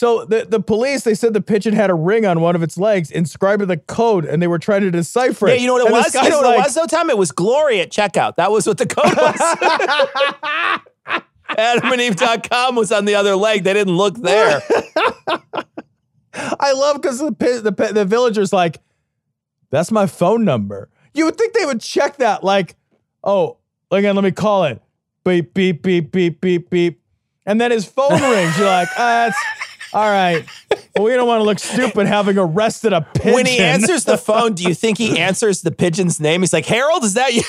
So the, the police, they said the pigeon had a ring on one of its legs inscribed with a code, and they were trying to decipher it. Yeah, you know what it And was? You know what like, it was though, Tom? It was glory at checkout. That was what the code was. AdamandEve.com was on the other leg. They didn't look there. I love because the, the the villager's like, that's my phone number. You would think they would check that, like, oh, again, let me call it. Beep, beep, beep, beep, beep, beep. And then his phone rings. You're like, ah, that's all right. Well, we don't want to look stupid having arrested a pigeon. When he answers the phone, do you think he answers the pigeon's name? He's like, Harold, is that you?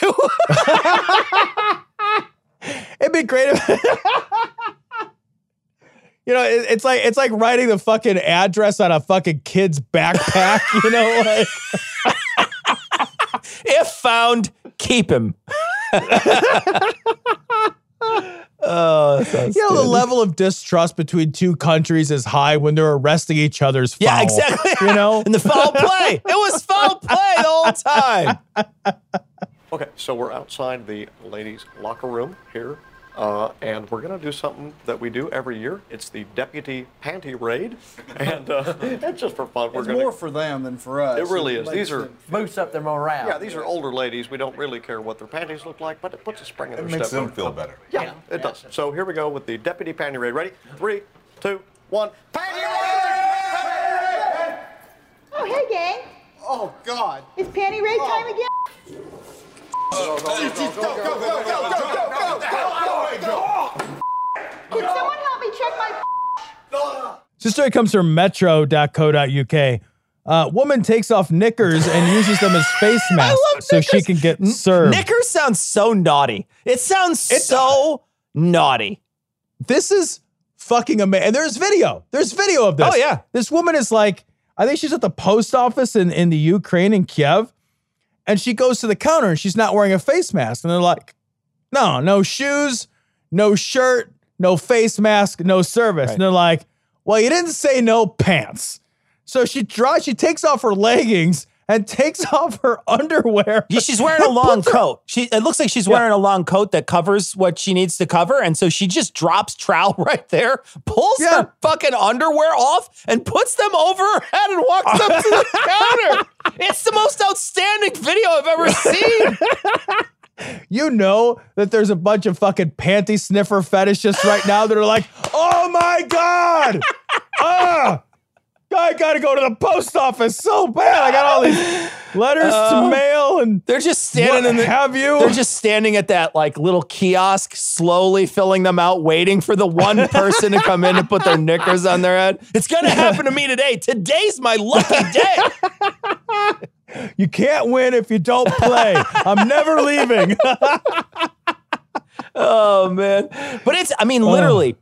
It'd be great if You know, it, it's like it's like writing the fucking address on a fucking kid's backpack, you know, like if found, keep him. Oh, that you know the level of distrust between two countries is high when they're arresting each other's foul. Yeah, exactly. You know? and the foul play. It was foul play the whole time. Okay, so we're outside the ladies' locker room here, uh, and we're going to do something that we do every year. It's the deputy panty raid, and uh, it's just for fun. We're It's going more for them than for us. It really is. makes These are them- boosts up their morale. yeah, these are older ladies. We don't really care what their panties look like, but it puts a spring in It their makes step. them feel better. Yeah, it does. So here we go with the deputy panty raid. Ready? Three, two, one. Panty raid! Oh, hey, gang. Oh God! It's panty raid time again? Can someone help me check my This story comes from metro.co.uk. Uh, woman takes off knickers and uses them as face masks so she can get served. Knickers sounds so naughty. It sounds so naughty. this is fucking amazing. And there's video. There's video of this. Oh, yeah. This woman is like, I think she's at the post office in, in the Ukraine in Kiev. And she goes to the counter and she's not wearing a face mask. And they're like, no, no shoes, no shirt, no face mask, no service. Right. And they're like, well, you didn't say no pants. So she draws, she takes off her leggings and takes off her underwear. Yeah, she's wearing a long coat. She it looks like she's Yeah. wearing a long coat that covers what she needs to cover, and so she just drops trowel right there, pulls Yeah. her fucking underwear off, and puts them over her head and walks up to the counter. It's the most outstanding video I've ever seen. You know that there's a bunch of fucking panty sniffer fetishists right now that are like, oh my God. Ah, I gotta go to the post office so bad. I got all these letters to um, mail and They're just standing in the have you. They're just standing at that like little kiosk, slowly filling them out, waiting for the one person to come in and put their knickers on their head. It's gonna happen to me today. Today's my lucky day. you can't win if you don't play. I'm never leaving. Oh man. But it's I mean uh. literally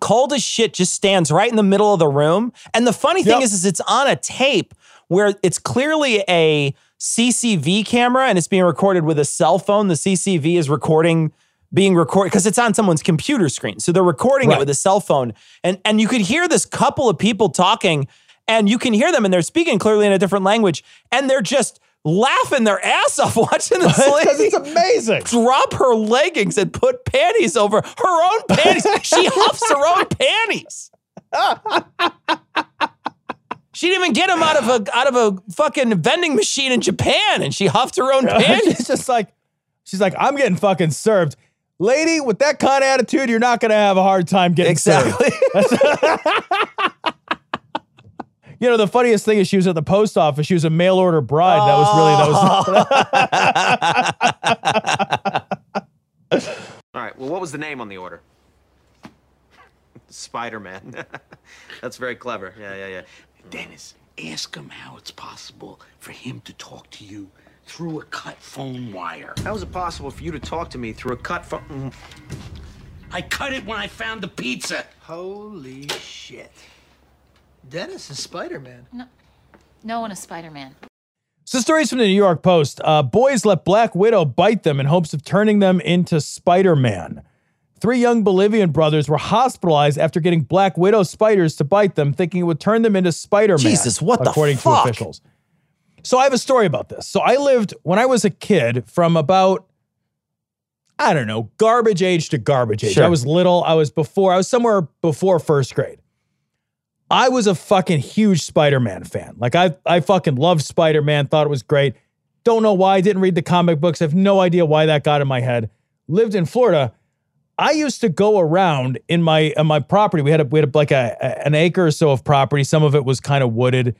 cold as shit just stands right in the middle of the room. And the funny thing Yep. is is it's on a tape where it's clearly a CCV camera and it's being recorded with a cell phone. The CCV is recording being recorded because it's on someone's computer screen. So they're recording it with a cell phone. And and you could hear this couple of people talking and you can hear them and they're speaking clearly in a different language and they're just laughing their ass off watching this Because it's amazing. drop her leggings and put panties over her own panties. she huffs her own panties. She didn't even get them out of a out of a fucking vending machine in Japan, and she huffed her own panties. she's just like, she's like, I'm getting fucking served. Lady, with that kind of attitude, you're not gonna have a hard time getting served. You know, the funniest thing is she was at the post office. She was a mail order bride. That was really that was oh. All right. Well, what was the name on the order? Spider Man. That's very clever. Yeah, yeah, yeah. Dennis, ask him how it's possible for him to talk to you through a cut phone wire. How is it possible for you to talk to me through a cut phone? Mm. I cut it when I found the pizza. Holy shit. Dennis is Spider Man. No no one is Spider Man. So stories from the New York Post. Uh, boys let Black Widow bite them in hopes of turning them into Spider-Man. Three young Bolivian brothers were hospitalized after getting Black Widow spiders to bite them, thinking it would turn them into Spider-Man. Jesus, what the according fuck? to officials. So I have a story about this. So I lived when I was a kid from about I don't know, garbage age to garbage age. Sure. I was little. I was before. I was somewhere before first grade. I was a fucking huge Spider-Man fan. Like I I fucking loved Spider-Man, thought it was great. Don't know why, I didn't read the comic books. I have no idea why that got in my head. Lived in Florida. I used to go around in my on my property. We had a, we had a, like a, a- an acre or so of property. Some of it was kind of wooded.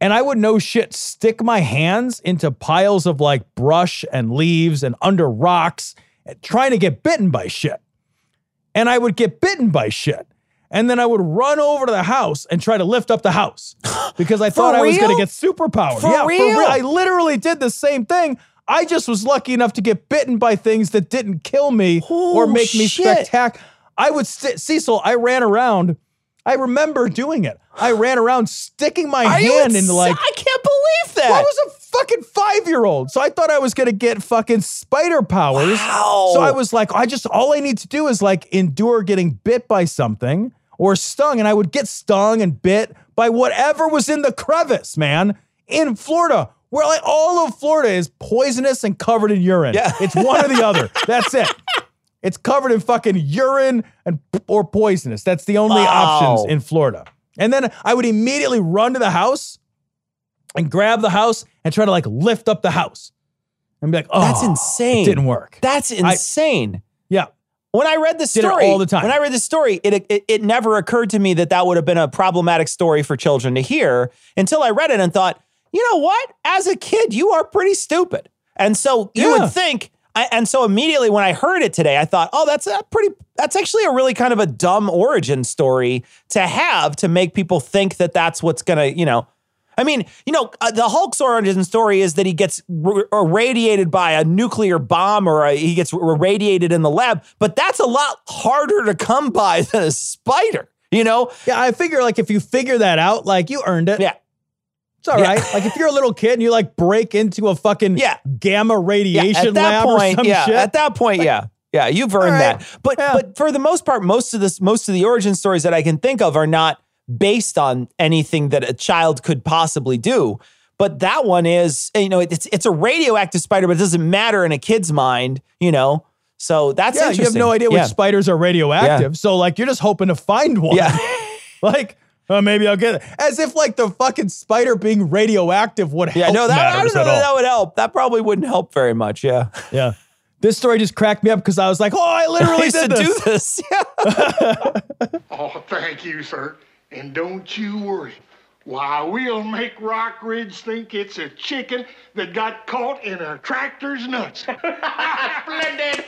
And I would no shit stick my hands into piles of like brush and leaves and under rocks, trying to get bitten by shit. And I would get bitten by shit. And then I would run over to the house and try to lift up the house because I thought I was going to get superpowers. For yeah, real? I literally did the same thing. I just was lucky enough to get bitten by things that didn't kill me oh, or Oh, make me shit. spectacular. I would, st- Cecil, I ran around. I remember doing it. I ran around sticking my Are hand into like. I can't believe that. I was a fucking five year old. So I thought I was going to get fucking spider powers. Wow. So I was like, I just, all I need to do is like endure getting bit by something or stung. And I would get stung and bit by whatever was in the crevice, man, in Florida. Where like all of Florida is poisonous and covered in urine. Yeah. It's one or the other. That's it. It's covered in fucking urine and or poisonous. That's the only Wow. options in Florida. And then I would immediately run to the house and grab the house and try to like lift up the house and be like, oh, That's insane. It didn't work. That's insane. yeah. When I read the story all the time. when I read the story, it, it it never occurred to me that that would have been a problematic story for children to hear until I read it and thought, you know what? As a kid, you are pretty stupid. And so you Yeah. would think, I, and so immediately when I heard it today, I thought, oh, that's a pretty, that's actually a really kind of a dumb origin story to have to make people think that that's what's gonna, you know. I mean, you know, uh, the Hulk's origin story is that he gets r- irradiated by a nuclear bomb or a, he gets irradiated in the lab, but that's a lot harder to come by than a spider, you know? Yeah, I figure like if you figure that out, like you earned it. Yeah. It's all Yeah. right. Like if you're a little kid and you like break into a fucking Yeah. gamma Yeah, radiation at that lab point, or some yeah, shit. at that point, yeah. Yeah, you've earned right. that. But Yeah. but for the most part, most of this most of the origin stories that I can think of are not based on anything that a child could possibly do. But that one is, you know, it's it's a radioactive spider, but it doesn't matter in a kid's mind, you know. So that's yeah, you have no idea which Yeah. spiders are radioactive. So like you're just hoping to find one. Yeah. like, oh, maybe I'll get it. As if like the fucking spider being radioactive would Yeah, help no, that I don't know that, that would help. That probably wouldn't help very much. Yeah, Yeah. This story just cracked me up because I was like, oh, I I literally used to did this. do this. Yeah. Oh, thank you, sir. And don't you worry. Why, we'll make Rock Ridge think it's a chicken that got caught in a tractor's nuts. Splendid!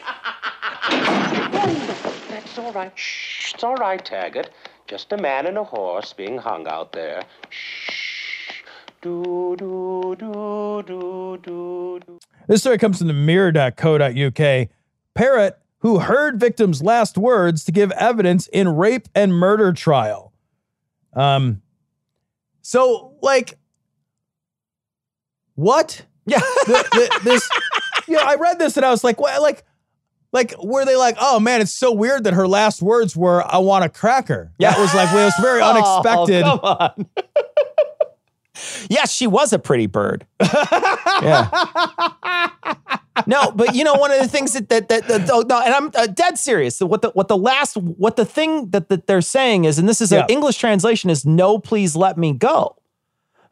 That's all right. Shh. It's all right, Taggart. Just a man and a horse being hung out there. Shh. Do, do, do, do, do, do. This story comes from the mirror.co.uk. Parrot, who heard victim's last words to give evidence in rape and murder trial. Um, so like, what? Yeah. The- the- this, you know, I read this and I was like, what? Like, like, were they like, oh man, it's so weird that her last words were, I want a cracker. Yeah. That was like, well, it was very Oh, unexpected. come on. yes, she was a pretty bird. yeah. No, but you know one of the things that that that, that oh, no, and I'm uh, dead serious. So what the what the last what the thing that, that they're saying is, and this is Yeah. an English translation is no, please let me go.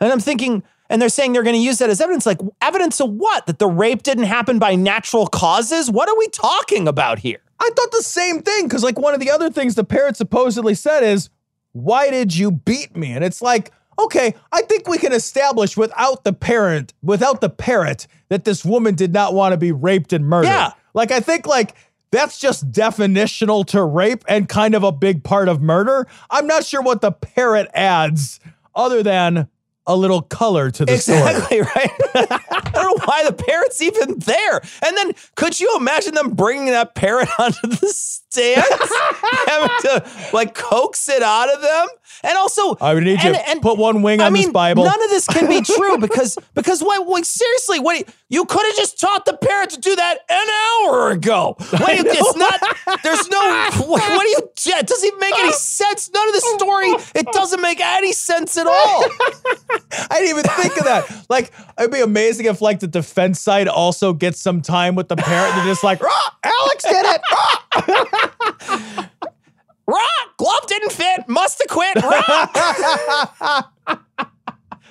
And I'm thinking, and they're saying they're going to use that as evidence. Like evidence of what? That the rape didn't happen by natural causes? What are we talking about here? I thought the same thing because, like, one of the other things the parrot supposedly said is, "Why did you beat me?" And it's like, okay, I think we can establish without the parent, without the parrot, that this woman did not want to be raped and murdered. Yeah. like I think like that's just definitional to rape and kind of a big part of murder. I'm not sure what the parrot adds other than a little color to the story. Exactly, right? I don't know why the parrot's even there. And then could you imagine them bringing that parrot onto the stands? Having to like coax it out of them? And also, I would need you and- to and- put one wing I on mean, this Bible. none of this can be true because because what? Like seriously, what? You could have just taught the parent to do that an hour ago. What, do you- it's not. There's no. What, what do you? It doesn't even make any sense. None of the story. It doesn't make any sense at all. I didn't even think of that. Like, it'd be amazing if like the defense side also gets some time with the parent. They're just like, "Ah, Alex did it. Ah." Rock, glove didn't fit. Must have quit. Rock.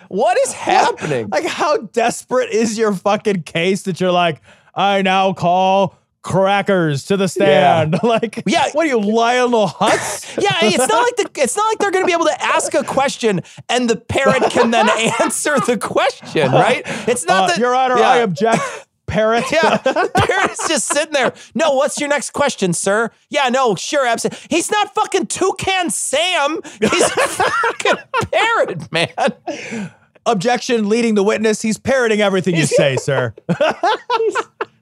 what is happening? Like, how desperate is your fucking case that you're like, I now call crackers to the stand? like, Yeah. what are you, Lionel Hutz? Yeah, it's not like the, it's not like they're going to be able to ask a question and the parrot can then answer the question, right? It's not Uh, that Your Honor, yeah. I object. Parrot. Yeah, parrot's just sitting there. No, what's your next question, sir? Yeah, no, sure, absolutely. He's not fucking toucan Sam. He's a fucking parrot, man. Objection leading the witness. He's parroting everything you say, sir.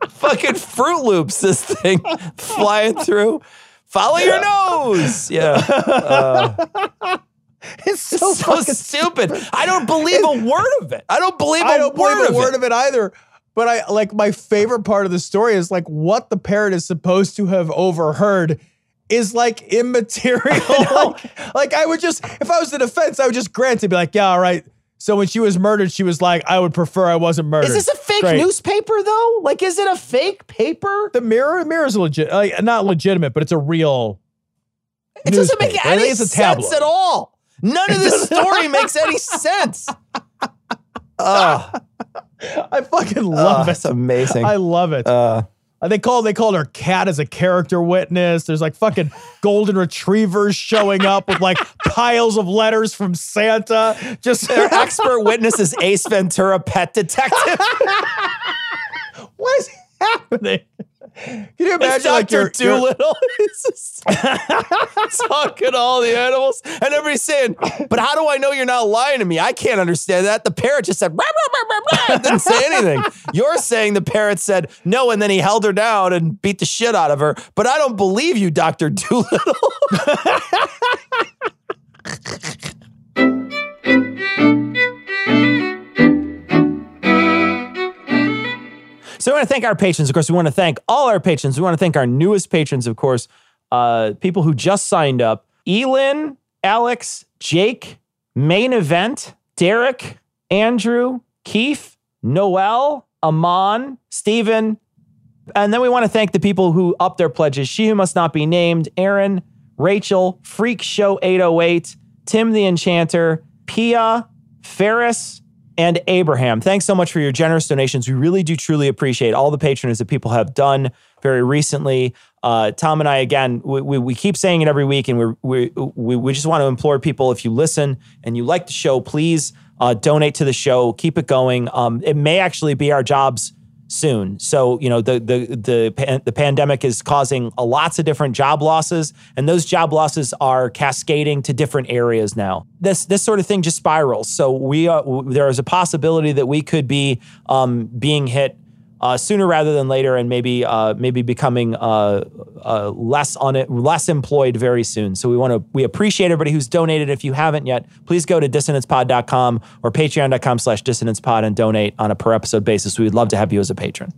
fucking Froot Loops, this thing flying through. Follow your nose. Yeah. Uh, it's so, so stupid. I don't believe a word of it. I don't believe I don't word believe a word of it either. But I like my favorite part of the story is like what the parrot is supposed to have overheard is like immaterial. like, like I would just, if I was the defense, I would just grant it, be like, yeah, all right. So when she was murdered, she was like, I would prefer I wasn't murdered. Is this a fake Great. newspaper though? Like, is it a fake paper? The mirror, the mirror is legit, like, not legitimate, but it's a real. It doesn't make newspaper. I any think it's a sense at all. None of this story makes any sense. Ugh. I fucking love Ugh, it. That's amazing. I love it. Uh, Uh, they called they called her cat as a character witness. There's like fucking golden retrievers showing up with like piles of letters from Santa. Just their expert witness is Ace Ventura, pet detective. what is happening? Can you It's imagine like Dr. Dolittle is talking to all the animals, and everybody's saying, "But how do I know you're not lying to me? I can't understand that." The parrot just said, rah, rah, rah, rah, rah, and didn't say anything. You're saying the parrot said no, and then he held her down and beat the shit out of her. But I don't believe you, Doctor Dolittle. So we want to thank our patrons. Of course, we want to thank all our patrons. We want to thank our newest patrons, of course, uh, people who just signed up. Elin, Alex, Jake, Main Event, Derek, Andrew, Keith, Noel, Amon, Stephen. And then we want to thank the people who upped their pledges. She Who Must Not Be Named, Aaron, Rachel, Freak Show 808, Tim the Enchanter, Pia, Ferris, and Abraham. Thanks so much for your generous donations. We really do truly appreciate all the patronage that people have done very recently. Uh, Tom and I, again, we, we, we keep saying it every week, and we, we, we just want to implore people if you listen and you like the show, please uh, donate to the show, keep it going. Um, it may actually be our jobs soon. So you know the the the the pandemic is causing a lots of different job losses, and those job losses are cascading to different areas now. This this sort of thing just spirals. So we are, there is a possibility that we could be um, being hit. Uh, sooner rather than later, and maybe uh, maybe becoming uh, uh, less on it, less employed very soon. So we want to we appreciate everybody who's donated. If you haven't yet, please go to dissonancepod.com or patreon.com slash dissonancepod and donate on a per episode basis. We would love to have you as a patron.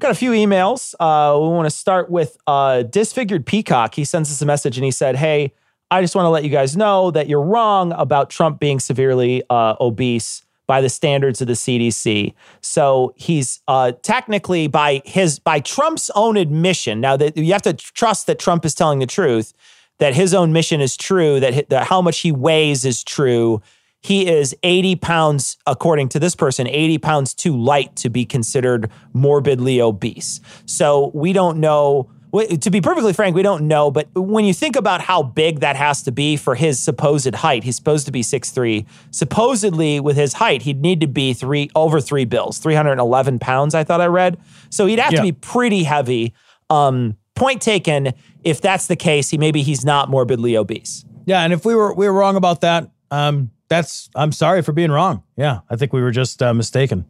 Got a few emails. Uh, we want to start with uh, Disfigured Peacock. He sends us a message and he said, Hey, I just want to let you guys know that you're wrong about Trump being severely obese by the standards of the CDC. So he's uh, technically by his by Trump's own admission. Now that you have to trust that Trump is telling the truth, that his own mission is true, that, that how much he weighs is true. He is 80 pounds, according to this person, 80 pounds too light to be considered morbidly obese. So we don't know. To be perfectly frank, we don't know. But when you think about how big that has to be for his supposed height, he's supposed to be 6'3. Supposedly, with his height, he'd need to be three over three bills, 311 pounds, I thought I read. So he'd have Yeah. to be pretty heavy. Um, point taken. If that's the case, he maybe he's not morbidly obese. Yeah, and if we were we were wrong about that, um, that's I'm sorry for being wrong. Yeah, I think we were just uh, mistaken.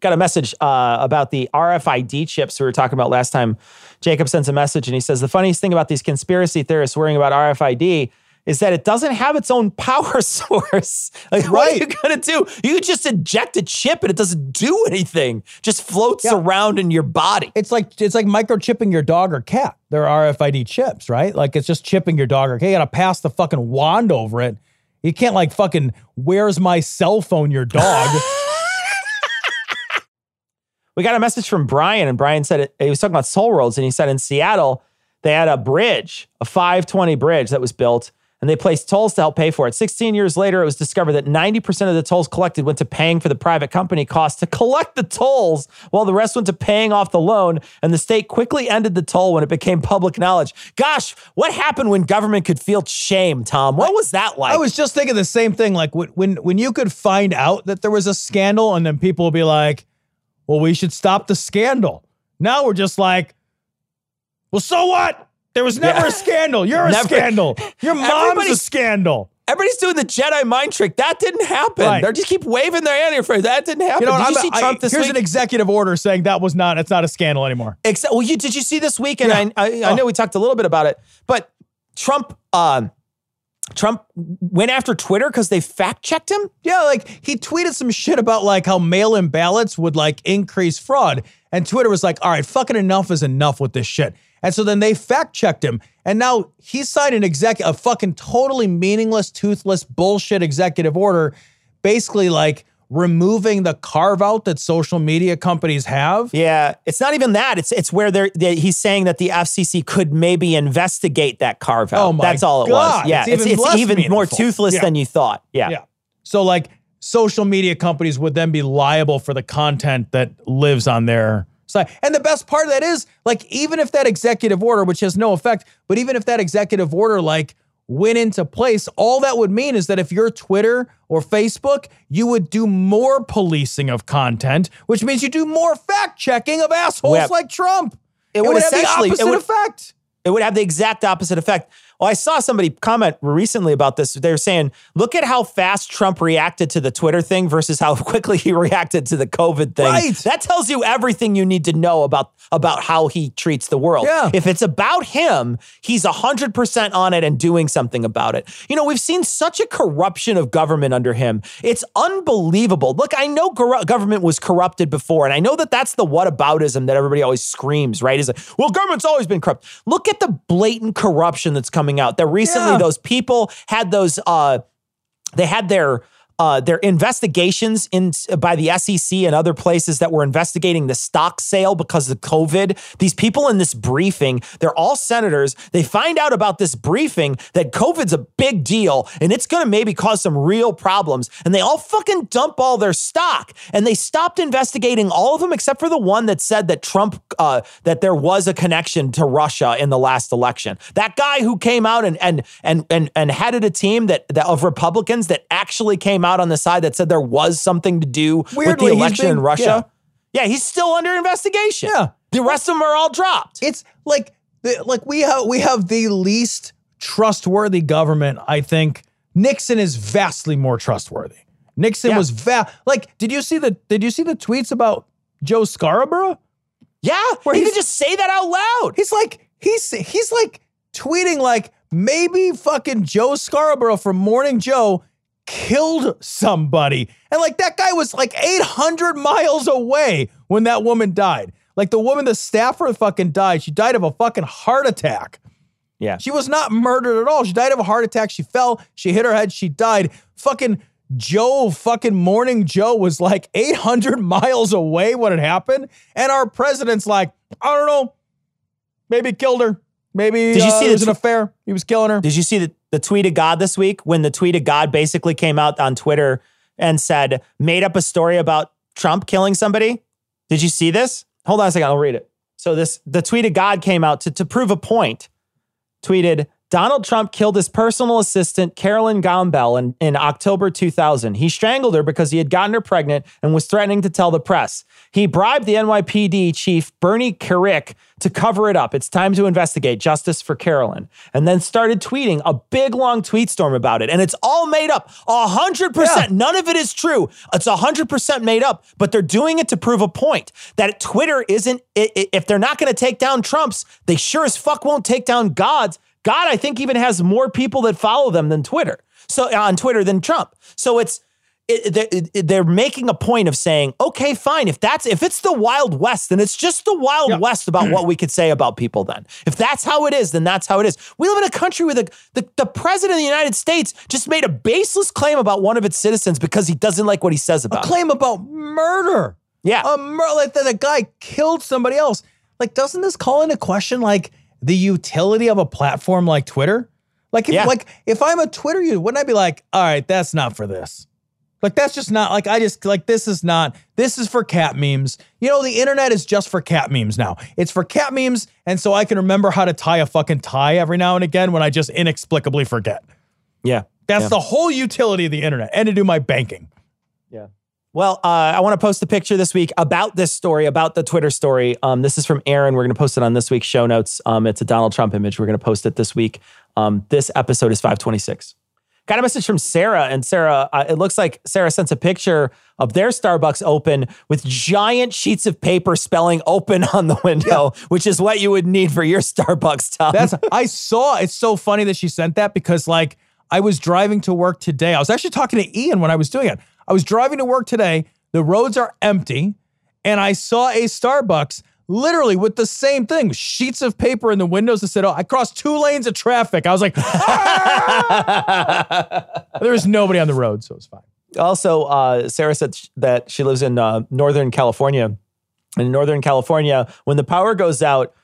got a message uh, about the RFID chips we were talking about last time. Jacob sends a message and he says the funniest thing about these conspiracy theorists worrying about RFID is that it doesn't have its own power source. Like, what are you gonna do? You just inject a chip and it doesn't do anything. Just floats around in your body. It's like it's like microchipping your dog or cat. They're RFID chips, right? Like it's just chipping your dog or cat. You gotta pass the fucking wand over it. You can't like fucking where's my cell phone, your dog. We got a message from Brian, and Brian said it, he was talking about Soul Worlds, and he said in Seattle they had a bridge, a 520 bridge that was built, and they placed tolls to help pay for it. 16 years later, it was discovered that 90% of the tolls collected went to paying for the private company costs to collect the tolls, while the rest went to paying off the loan. And the state quickly ended the toll when it became public knowledge. Gosh, what happened when government could feel shame, Tom? What was that like? I was just thinking the same thing. Like when when when you could find out that there was a scandal, and then people will be like, "Well, we should stop the scandal." Now we're just like, "Well, so what? There was never Yeah. a scandal. You're a scandal. Your mom's a scandal." Everybody's doing the Jedi mind trick. That didn't happen. Right. They just keep waving their hand in your face. That didn't happen. You know, Did you I'm- see I- Trump this here's week? an executive order saying that was not. It's not a scandal anymore. Except, well, you did you see this week? And Yeah. I, I, I know we talked a little bit about it, but Trump, um, Trump went after Twitter because they fact checked him. Yeah, like he tweeted some shit about like how mail-in ballots would like increase fraud, and Twitter was like, "All right, fucking enough is enough with this shit." And so then they fact-checked him, and now he signed an exec a fucking totally meaningless, toothless bullshit executive order, basically like removing the carve out that social media companies have. Yeah, it's not even that. It's it's where they're, they, he's saying that the FCC could maybe investigate that carve out. Oh my That's all it God, was. Yeah, it's it's, even it's even more toothless Yeah. than you thought. Yeah. Yeah. So like social media companies would then be liable for the content that lives on their site. And the best part of that is like even if that executive order, which has no effect, but even if that executive order like went into place, all that would mean is that if you're Twitter or Facebook, you would do more policing of content, which means you do more fact checking of assholes like Trump. it would, would have the opposite it would, effect. It would have the exact opposite effect. Well, I saw somebody comment recently about this. They were saying, look at how fast Trump reacted to the Twitter thing versus how quickly he reacted to the COVID thing. Right. That tells you everything you need to know about, about how he treats the world. Yeah. If it's about him, he's 100% on it and doing something about it. You know, we've seen such a corruption of government under him. It's unbelievable. Look, I know gor- government was corrupted before, and I know that that's the whataboutism that everybody always screams, right? Is like, well, government's always been corrupt. Look at the blatant corruption that's coming out. That recently Yeah. those people had those uh they had their uh, their investigations in by the SEC and other places that were investigating the stock sale because of COVID. These people in this briefing, they're all senators. They find out about this briefing that COVID's a big deal and it's going to maybe cause some real problems. And they all fucking dump all their stock. And they stopped investigating all of them except for the one that said that Trump uh, that there was a connection to Russia in the last election. That guy who came out and and and and, and headed a team that, that of Republicans that actually came out on the side that said there was something to do with Weirdly, the he's election in Russia. Yeah. he's still under investigation. Yeah. The rest of them are all dropped. It's like the, like we have we have the least trustworthy government. I think Nixon is vastly more trustworthy. Nixon Yeah. was va- like. Did you see the Did you see the tweets about Joe Scarborough? Yeah, Where he could just say that out loud. He's like he's he's like tweeting like maybe fucking Joe Scarborough from Morning Joe killed somebody. And like that guy was like 800 miles away when that woman died. Like the woman, the staffer fucking died. She died of a fucking heart attack. Yeah. She was not murdered at all. She died of a heart attack. She fell, she hit her head, she died. Fucking Joe, fucking Morning Joe was like 800 miles away when it happened. And our president's like, I don't know, maybe killed her. Maybe Did you uh, see it was an affair. He was killing her. Did you see the, the tweet of God this week when the tweet of God basically came out on Twitter and said, made up a story about Trump killing somebody? Did you see this? Hold on a second, I'll read it. So this the tweet of God came out to, to prove a point. Tweeted, Donald Trump killed his personal assistant, Carolyn Gombell, in, in October 2000. He strangled her because he had gotten her pregnant and was threatening to tell the press. He bribed the NYPD chief, Bernie Kerik, to cover it up. It's time to investigate justice for Carolyn. And then started tweeting a big long tweet storm about it. And it's all made up. A hundred percent. None of it is true. It's a hundred percent made up, but they're doing it to prove a point that Twitter isn't, if they're not going to take down Trump's, they sure as fuck won't take down God's. God, I think, even has more people that follow them than Twitter. So uh, on Twitter than Trump. So it's, it, they're, it- they're making a point of saying, okay, fine. If that's if it's the Wild West, then it's just the Wild West about what we could say about people. Then, if that's how it is, then that's how it is. We live in a country where the, the the president of the United States just made a baseless claim about one of its citizens because he doesn't like what he says about. it. A claim about murder. Yeah. A mur- like that a guy killed somebody else. Like, doesn't this call into question like the utility of a platform like Twitter? Like, if, Yeah. like if I'm a Twitter user, wouldn't I be like, all right, that's not for this. Like that's just not like I just like this is not this is for cat memes. You know, the internet is just for cat memes now. It's for cat memes, and so I can remember how to tie a fucking tie every now and again when I just inexplicably forget. Yeah, That's Yeah. the whole utility of the internet, and to do my banking. Yeah. Well, uh, I want to post a picture this week about this story, about the Twitter story. Um, this is from Aaron. We're going to post it on this week's show notes. Um, it's a Donald Trump image. We're going to post it this week. Um, this episode is 526. Got a message from Sarah, and Sarah, uh, it looks like Sarah sends a picture of their Starbucks open with giant sheets of paper spelling open on the window, which is what you would need for your Starbucks, Tom. That's I saw. It's so funny that she sent that because like I was driving to work today. I was actually talking to Ian when I was doing it. I was driving to work today. The roads are empty, and I saw a Starbucks literally with the same thing, sheets of paper in the windows that said, "Oh, I crossed two lanes of traffic." I was like, there was nobody on the road, so it's fine. Also, uh, Sarah said sh- that she lives in uh, Northern California. In Northern California, when the power goes out,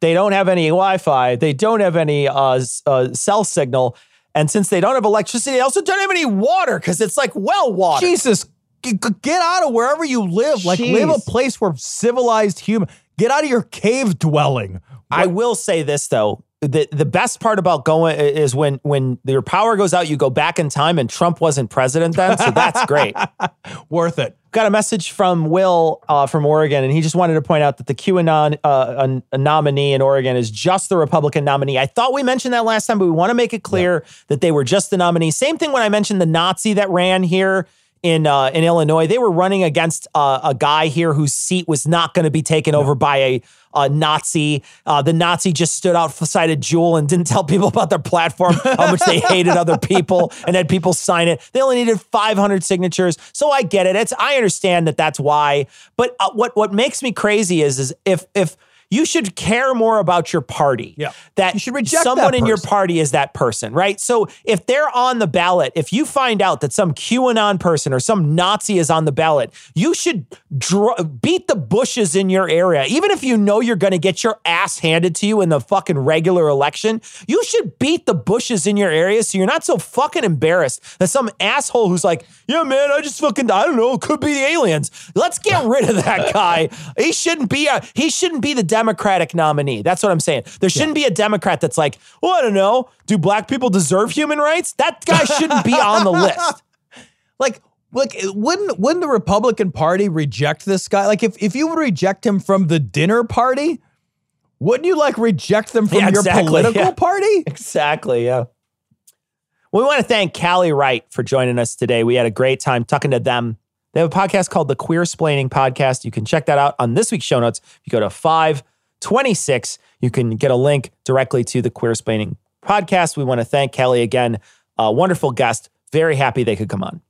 they don't have any Wi-Fi. They don't have any uh, uh, cell signal, and since they don't have electricity, they also don't have any water because it's like well water. Jesus, g- get out of wherever you live. Like live a place where civilized human. Get out of your cave dwelling. I will say this though. The the best part about going is when when your power goes out, you go back in time, and Trump wasn't president then, so that's great. Worth it. Got a message from Will uh, from Oregon, and he just wanted to point out that the QAnon uh, a, a nominee in Oregon is just the Republican nominee. I thought we mentioned that last time, but we want to make it clear that they were just the nominee. Same thing when I mentioned the Nazi that ran here in uh, in Illinois. They were running against uh, a guy here whose seat was not going to be taken over by a, a Nazi. Uh, the Nazi just stood outside a Jewel and didn't tell people about their platform, how much they hated other people, and had people sign it. They only needed 500 signatures, so I get it. It's I understand that that's why. But uh, what what makes me crazy is is if if you should care more about your party. Yeah. That You should reject someone in your party is that person, right? So if they're on the ballot, if you find out that some QAnon person or some Nazi is on the ballot, you should dr- beat the bushes in your area. Even if you know you're going to get your ass handed to you in the fucking regular election, you should beat the bushes in your area so you're not so fucking embarrassed that some asshole who's like, yeah, man, I just fucking, I don't know, it could be the aliens. Let's get rid of that guy. he shouldn't be a, he shouldn't be the Democratic nominee. That's what I'm saying. There shouldn't be a Democrat that's like, well, I don't know. Do black people deserve human rights? That guy shouldn't be on the list. Like, like wouldn't wouldn't the Republican Party reject this guy? Like, if if you would reject him from the dinner party, wouldn't you like reject them from Yeah, your exactly, political yeah. party? Exactly. Yeah. We want to thank Callie Wright for joining us today. We had a great time talking to them. They have a podcast called the Queersplaining Podcast. You can check that out on this week's show notes. If you go to 526, you can get a link directly to the Queersplaining Podcast. We want to thank Callie again. A wonderful guest. Very happy they could come on.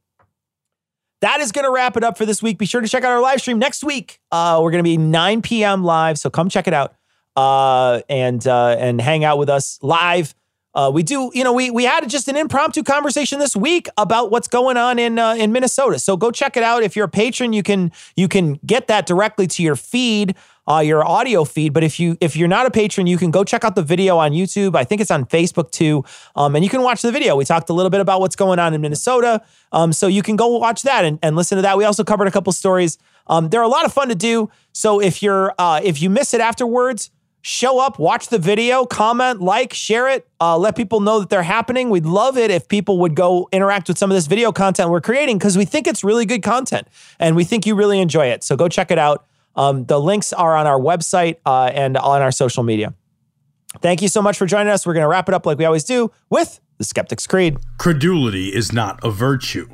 That is going to wrap it up for this week. Be sure to check out our live stream next week. Uh, we're going to be 9 p.m. live, so come check it out uh, and uh, and hang out with us live. Uh, we do, you know, we we had just an impromptu conversation this week about what's going on in uh, in Minnesota. So go check it out. If you're a patron, you can you can get that directly to your feed, uh, your audio feed. But if you if you're not a patron, you can go check out the video on YouTube. I think it's on Facebook too, um, and you can watch the video. We talked a little bit about what's going on in Minnesota, um, so you can go watch that and, and listen to that. We also covered a couple stories. Um, they're a lot of fun to do. So if you're uh, if you miss it afterwards, show up, watch the video, comment, like, share it, uh, let people know that they're happening. We'd love it if people would go interact with some of this video content we're creating because we think it's really good content and we think you really enjoy it. So go check it out. Um, the links are on our website uh, and on our social media. Thank you so much for joining us. We're going to wrap it up like we always do with the Skeptic's Creed. Credulity is not a virtue.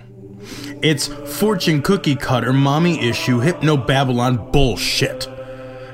It's fortune cookie cutter, mommy issue, hypno Babylon bullshit.